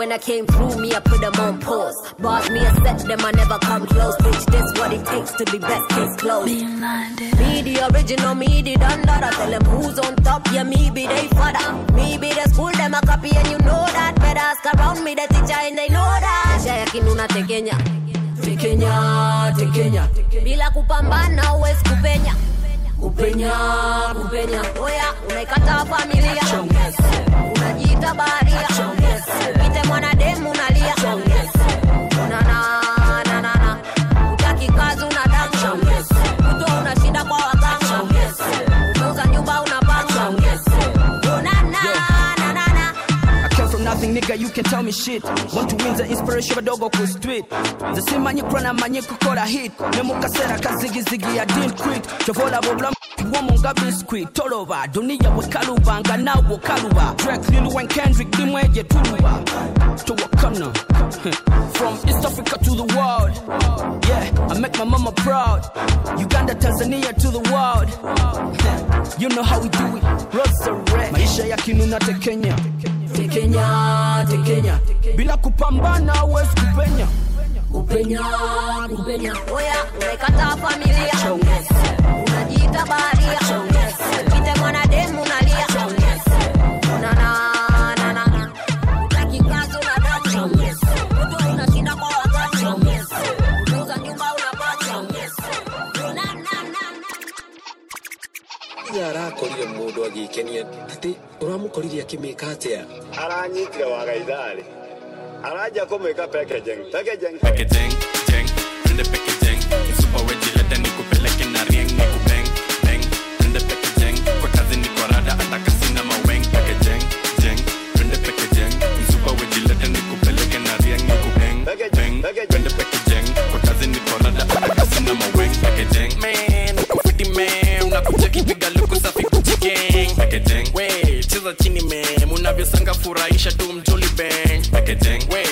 When I came through me, I put them on pause. Bars me, I set them, I never come close. Bitch, this what it takes to be best case closed. Me the original, me the done I tell them who's on top, yeah, me be they father. Me be the school, them a copy, and you know that. Better ask around me, the teacher, and they know that. Maisha ya kinuna tekenya. Tekenya, tekenya. Bila kupambana, uwezi kupenya. Kupenya, kupenya. Oya, unaikata familia. Baharia. Na, na, na, na, na. Na, na, na, na, na. I came from nothing, nigga, you can tell me shit. Want to win the inspiration badogo ku street. Zasimanye krana manye kukora hit. Nemukasera kazigi zigi ya didn't quit. Chovola bobla woman biscuit. Wekaluba, nga nawo kaluba. Drake, Lil Wayne, Kendrick, tuluba. To Wakana. [LAUGHS] From East Africa to the world. Yeah, I make my mama proud. Uganda, Tanzania to the world. [LAUGHS] You know how we do it. Resurrect. Maisha ya kinuna te Kenya. Tekenya, tekenya. Bila kupambana huwezi kupenya. Kupenya, kupenya. Oya, unaikata familia. Unajiita baharia. Upite mwanademu unalia. Na, na, na, na, na. Utaki kazi unadanga. Kutoa una shida kwa waganga. Umeuza nyumba unapanga. Na, na, na, Iria arakorire mũndũ agĩkenia atĩ ũramũkorire akĩmĩka atĩa aranyitire wagaitharĩ aranja kũmĩka packaging packaging Packaging, jeng, twende nikubeng, beng. Twende packaging, kwa kazi niko rada hata kasi na maweng. Packaging, man, fiti man, unakucheki piga luku safi Gucci gang. Packaging, we, cheza chini man, unavyosanga furahisha tu mjoli bang. Packaging, we,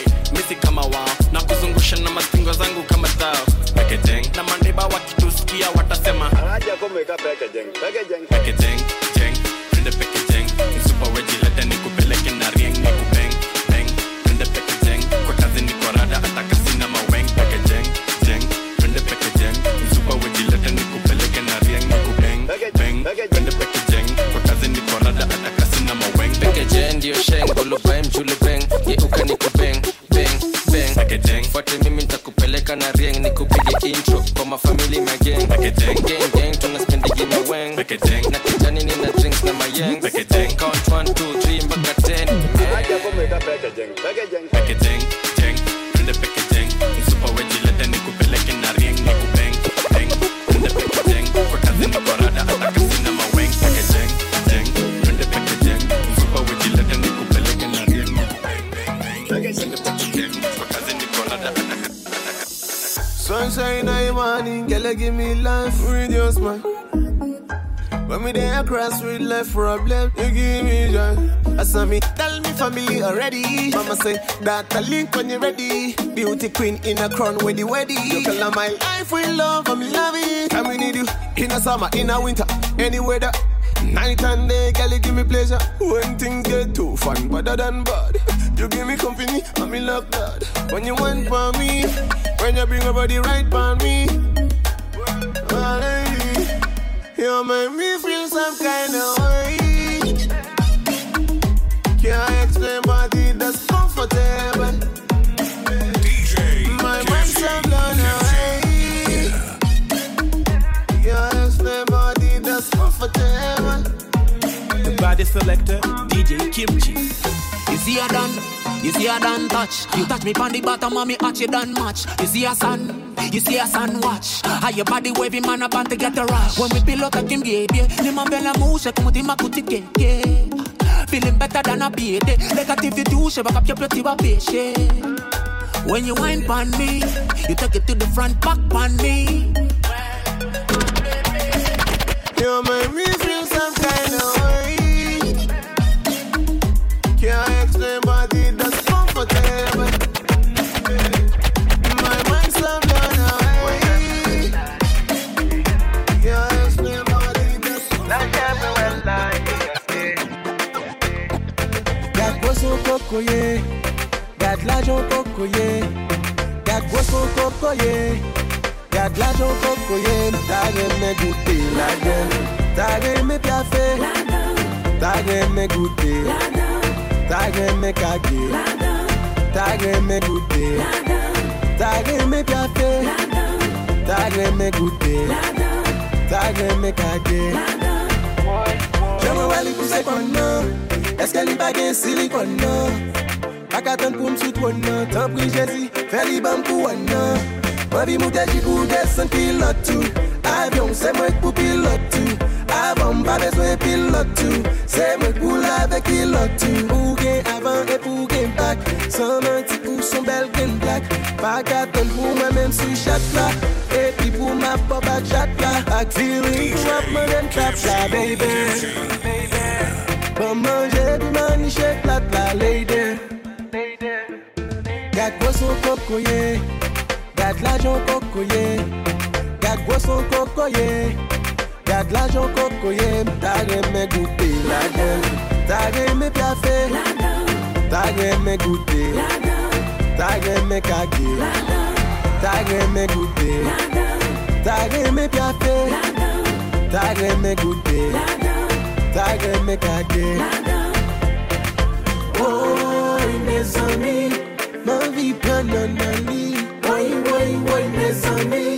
problem, you give me joy. I saw me tell me family already. Mama say that a link when you ready. Beauty queen in a crown with the wedding. You color my life with love, I'm loving. And we need you in a summer, in a winter, any weather. Night and day, girl, you give me pleasure. When things get too fun, better than bad. You give me company, I'm in love that. When you want for me, when you bring your body right for me. Oh, lady, you make me feel some kind of selector, DJ Kimchi. You see a done, you see a done touch. You touch me on the bottom of me arch, you done match. You see a sun, you see a sun watch. How your body wavy man about to get a rush. When we pull out a Kim baby, ni man bella mouche come ti makuti keke. Feeling better than a baby. Negative you do, she back up your pretty baby. When you wine pon me, you take it to the front, back pon me. You make me feel some kind of but comfortable. My mind's slow down away. Like like coco, yeah. Yeah. T'as aimé goûter la aimé goûter. Ta gen me kage. La dan Ta gen me goute. La dan Ta gen me piate. La dan Ta gen me goute. La dan Ta gen me kage. La dan Je mwen wè li kousay pon nan Eske li bagen silikon nan Ak atan pou msou tron nan Tan pri jezi Fè li bam pou wan nan Mwen vi moutè jikou desen pilotou Avyon se mwen pou pilotou Avon pa beswen pilotou Se mwen pou la vek pilotou gen avan e pou gen bak San manti ou son bel gen blak. Bak atan pou mwen men sou chat la. E pi pou mwen pa bak chat la. Ak ziri pou ap mwen den tap la baby. Pa manje pi mani chek plat la lady. Gak woson kokoye Gak lajon kokoye Gak woson kokoye Gak lajon kokoye Mta gen men goute la gen. yeah T'as aimé goûter la gueule T'as aimé piaffer T'as aimé goûter T'as aimé caguer T'as aimé goûter T'as aimé piaffer T'as aimé goûter T'as aimé caguer Oh, mes amis Ma vie prend un ami. Woy, mes amis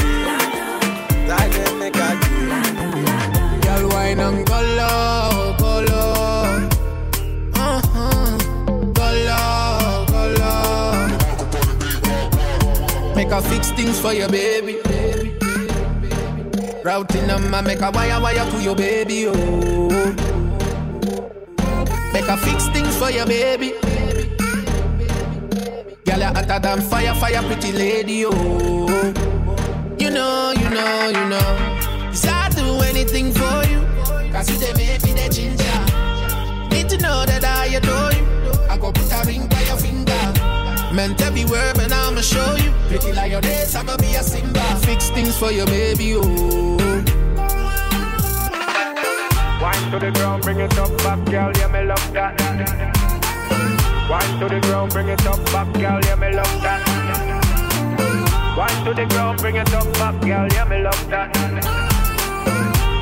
Make a fix things for your baby. Routing number, make a wire wire to your baby, oh. Make a fix things for your baby. Girl, you hotter than fire, fire, pretty lady, oh. You know, you know, you know. Cause I do anything for you. Cause you the baby, the ginger. Need to know that I adore you. Meant every word, but I'ma show you. Pretty like your days, I'ma be a Simba. Fix things for your baby, oh. Wine to the ground, bring it up back, girl, yeah, me love that. Wine to the ground, bring it up back, girl, yeah, me love that. Wine to the ground, bring it up back, girl, yeah, me love that.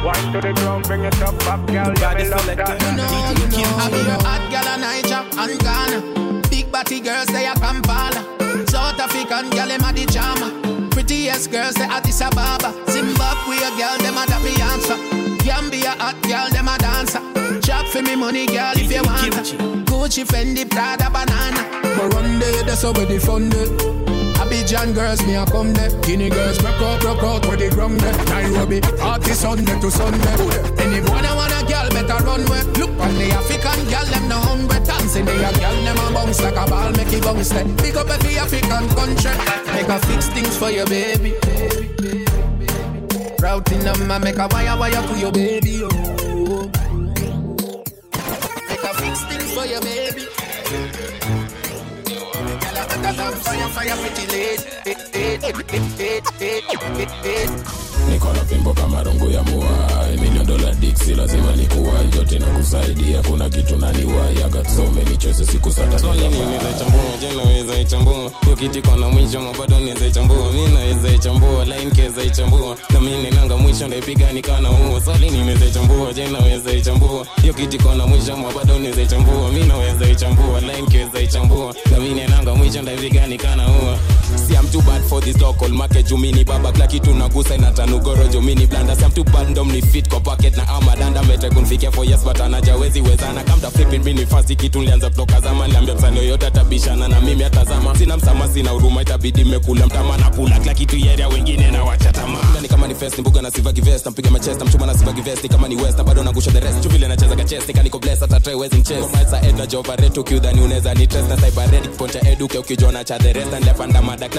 Wine to the ground, bring it up back, girl, yeah, me love that. I be your hot girl in Niger and Ghana. Body girls, they are Kampala. South African girl, them a the charmer. Prettiest girls, they Addis Ababa. Zimbabwe a girl, them a the Beyonce. Gambia hot girl, them a dancer. Chop for me money, girl, if you want. Gucci, Fendi, Prada, banana. Burundi, that's how we the fun. Abidjan girls, me a come there. Guinea girls, rock out, rock out where the ground there. Nairobi, party Sunday to Sunday. Anyone I want a girl, better run with. Look on the African girl, them no hungry. Dancing the a girl, them a bounce like a ball, make it bounce then. Pick up every African country. Make a fix things for your baby. Routing number, make a wire wire to your baby. Oh. Make a fix things for your baby. Girl, Cause I'm fire, fire, pretty late. Niko na fimbo kama rungu ya mua. Milion dola diksi lazima nikuwa yote na kusaidia. Kuna kitu naniwai agatsome nichose siku sata chambua je naweza ichambua? Kiti mwisho mabado naweza ichambua. Mi naweza ichambua line ichambua. Na mi ninanga mwisho ndaipiga nikana huo sali ninaweza ichambua je naweza ichambua? Hiyo kiti kona mwisho mabado naweza ichambua. Mi naweza ichambua line ichambua. Na mi ninanga mwisho Baby gani See I'm too bad for this local market jumini. Baba kila kitu nagusa inatanugoro jumini. Blanda See I'm too bad ndo mnifit kwa pocket na ama danda mete kunfikia for yes but anajawezi wezana kamta flipping mini fast kitu nilianza kutoka zama niliambia msanii yoyote atabishana na mimi atazama sina msama sina huruma itabidi mmekula mtama na kula kila kitu yeria wengine na wacha tamaa Mbuga ni kama ni fest mbuga na siva givest mpiga machesta mchuma na siva givest kama ni west na bado nagusha the rest. Chuvile nacheza ka chest kaniko bless hata try wezi chest? Kama sa edna jova retu kiudhani unaweza ni trust na cyber red poncha eduke ukijona cha the rest and lepanda mada club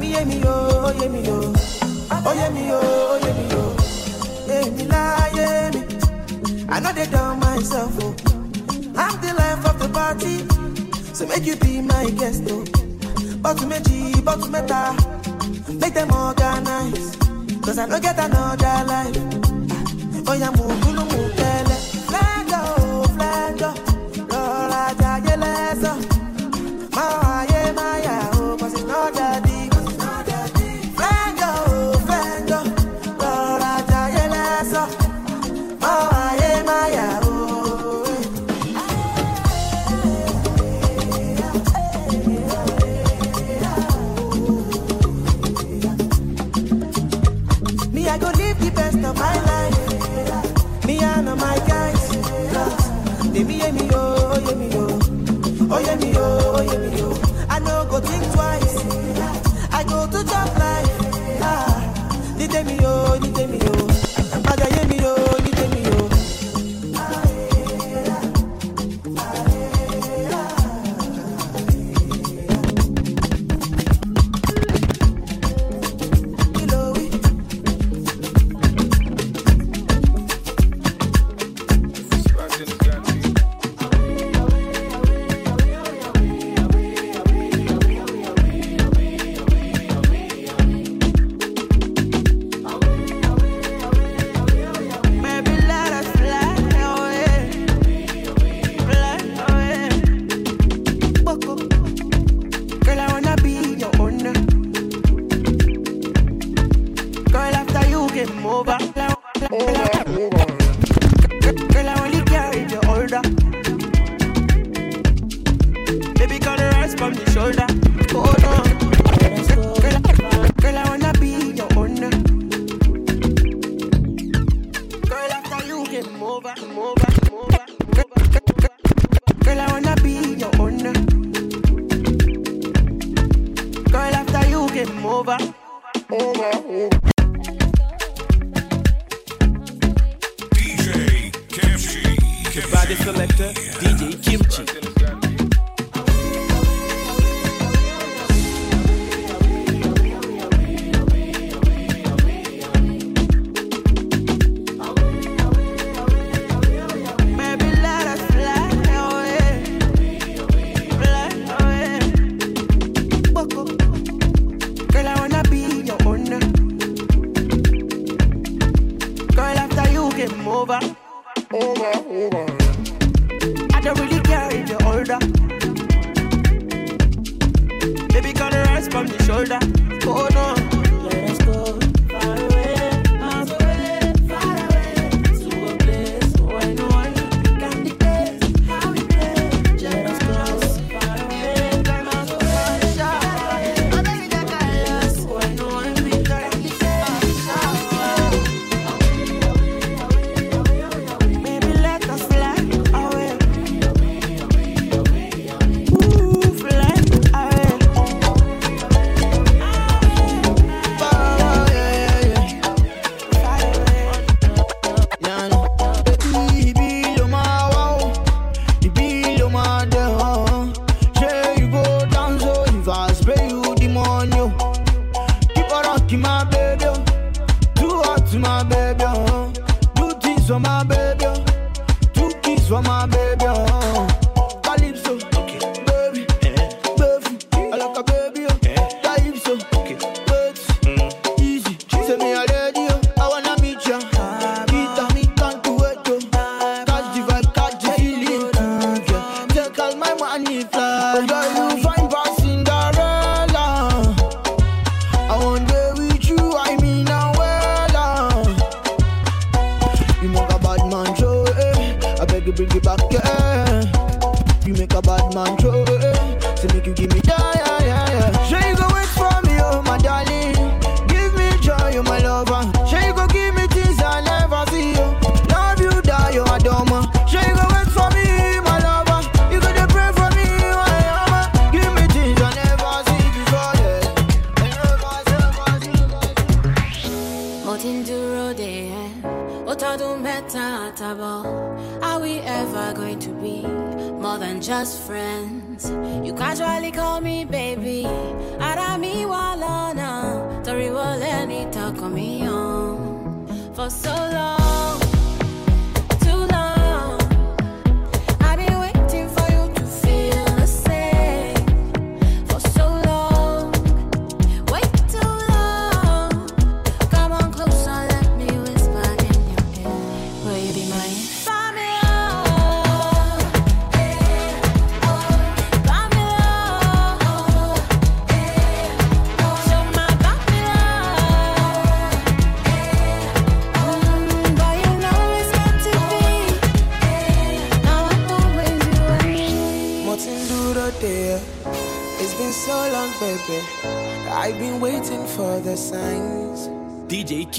Cause they me, yeah, me, oh, yeah, me, oh. Me, me. Yeah, me, lie, yeah, me. I know they done myself, oh. I'm the life of the party. So make you be my guest, oh. But to me, G, but to meta. Make them organize. Cause I don't get another life. Oh, yeah, move,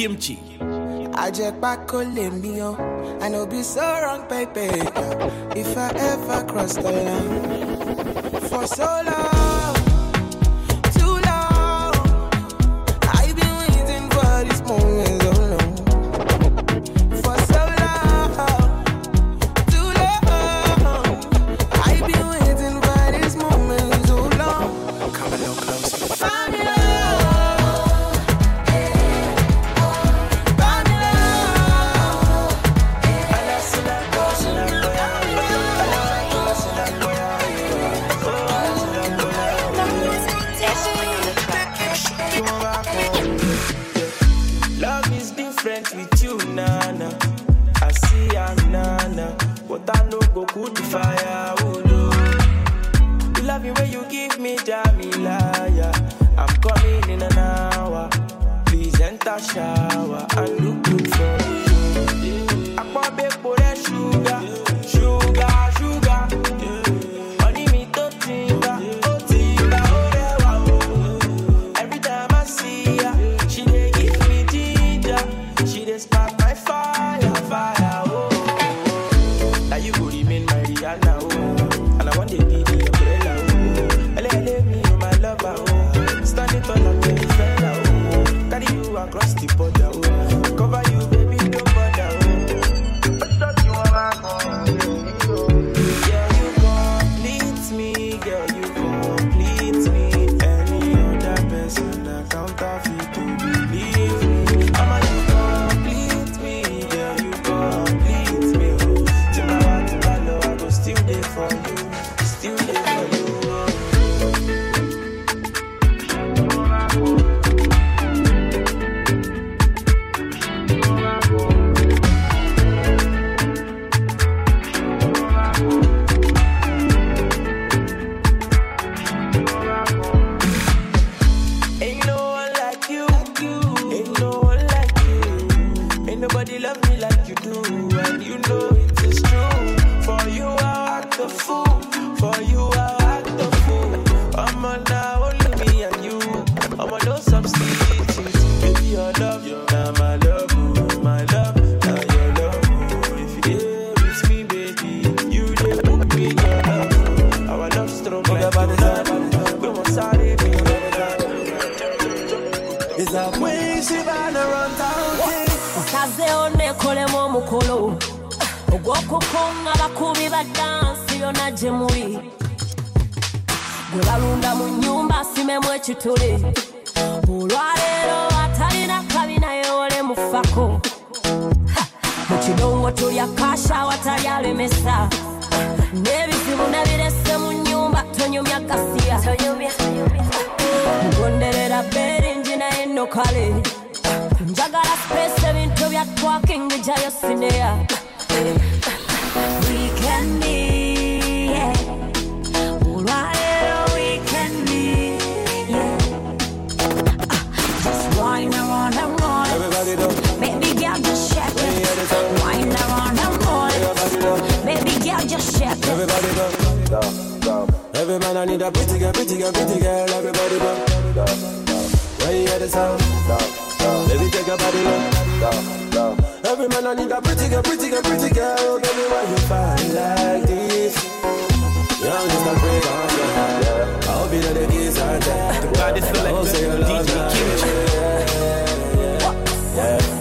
kimchi. Ajẹ́pá me lè and I'll be so wrong, baby. If I ever cross the line for so long. gye muli gwe balunda mu nnyumba simemu ekituli olwaleero atalina kabi naye olemufako mu kidongo tulya kasha awatali alemesa. N'ebizibu nabirese mu nnyumba tonyumya kasiya. Mugonderera beringi naye nno kale njagala space ebintu bya twakingijayo sineya. I need a pretty girl, pretty girl, pretty girl. Everybody bump. Where you hear the sound, baby take a body look. Every man I need a pretty girl, pretty girl, pretty girl. Give me why you find like this. Young is a break on yeah. I'll be the kiss on that. The body DJ Kimchi. Yeah, yeah.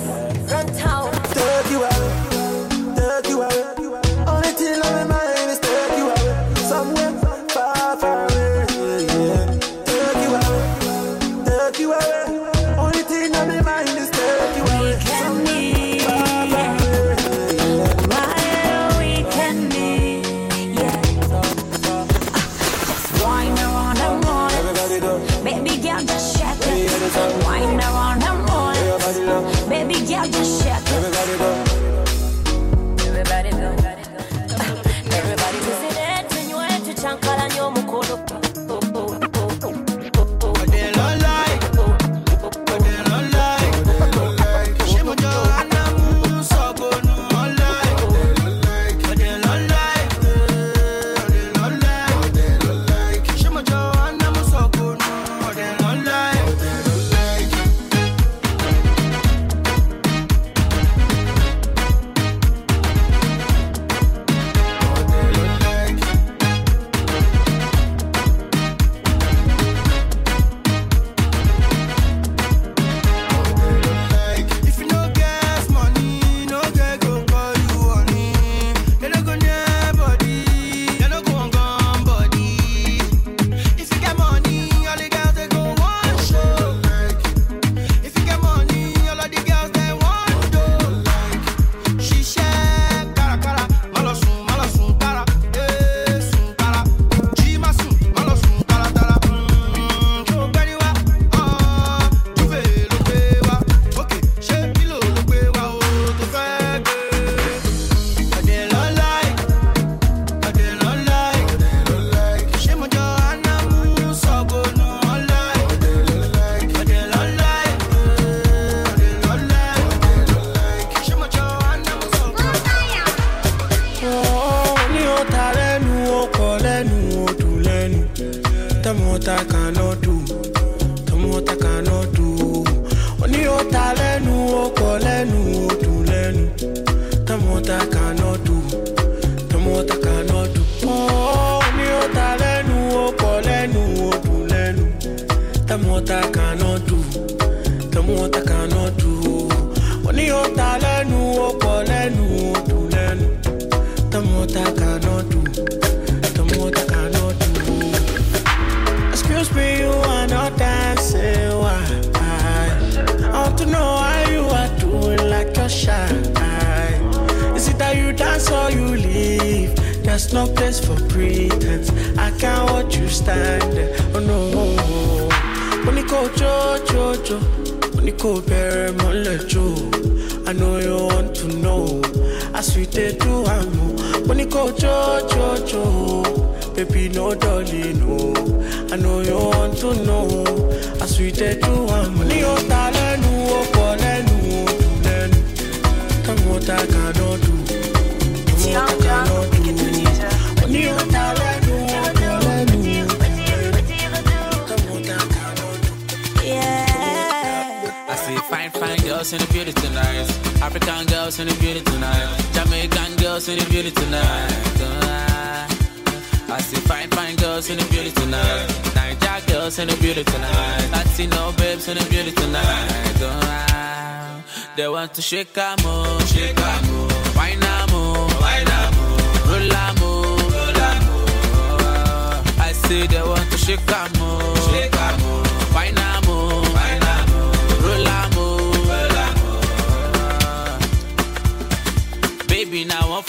see fine, fine girls in the beauty tonight. Nigeria girls in the beauty tonight. I see no babes in the beauty tonight. Oh, they want to shake a move, shake a move, Wine a move, wine a move, Roll a move, roll a move. I see they want to shake a move.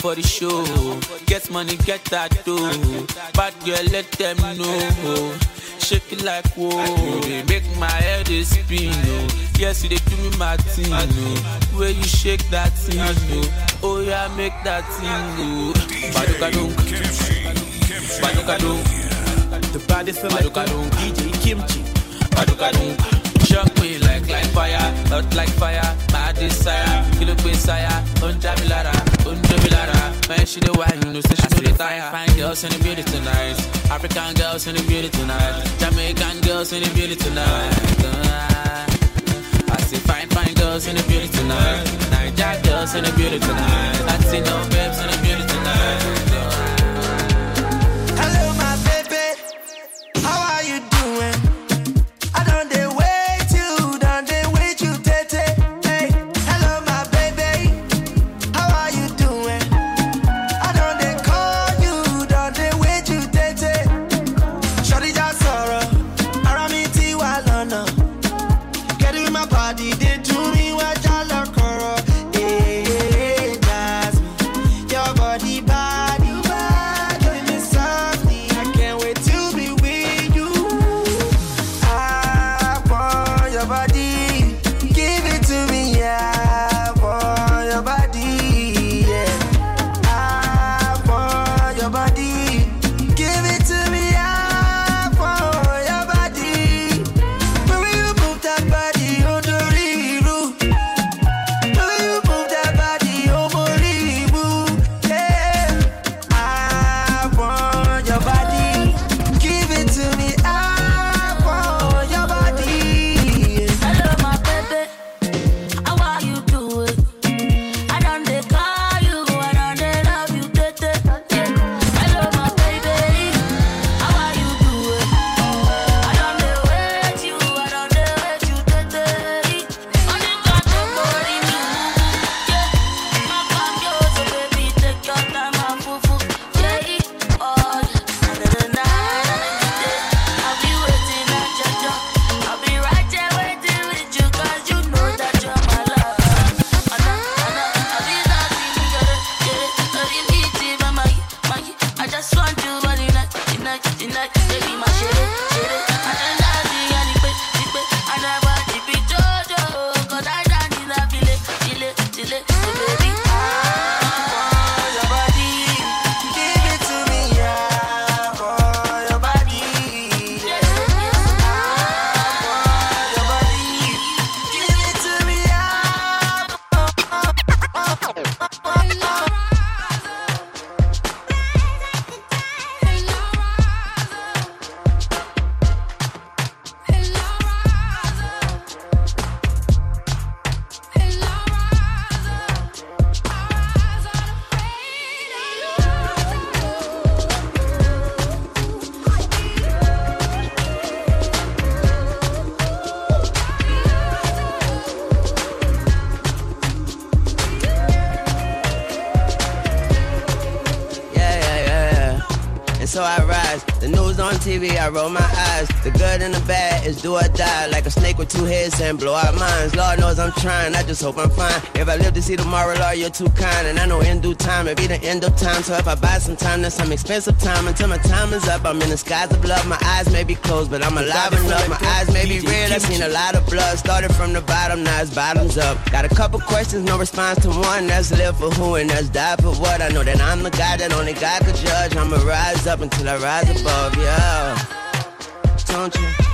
For the show. Get money, get that too. Bad girl, let them know. Shake it like whoa. They make my head spin. Oh. Yes, you they do me my thing. Oh. Where you shake that thing. Oh, oh yeah, make that thing. Oh. Baduka dunk. Baduka dunk. The baddest selector, DJ Kimchi. Baduka dunk. Shock me like like fire, hot like fire, desire, kill up desire, unja me lara, unja me lara. Man, she the wine, you know, she know the tire. Fine girls in the beauty tonight, African girls in the beauty tonight, Jamaican girls in the beauty tonight. I see fine, fine girls in the beauty tonight, Niger girls in the beauty tonight, Latino babes in the beauty tonight. TV, I roll my eyes. The good and the bad do or die. Like a snake with two heads and blow out minds. Lord knows I'm trying, I just hope I'm fine. If I live to see tomorrow, Lord, you're too kind. And I know in due time, it be the end of time. So if I buy some time, that's some expensive time. Until my time is up, I'm in the skies of love. My eyes may be closed, but I'm alive enough. My eyes may be red, I've seen a lot of blood. Started from the bottom, now it's bottoms up. Got a couple questions, no response to one. That's live for who and that's die for what. I know that I'm the guy that only God could judge. I'ma rise up until I rise above, yeah. Don't you?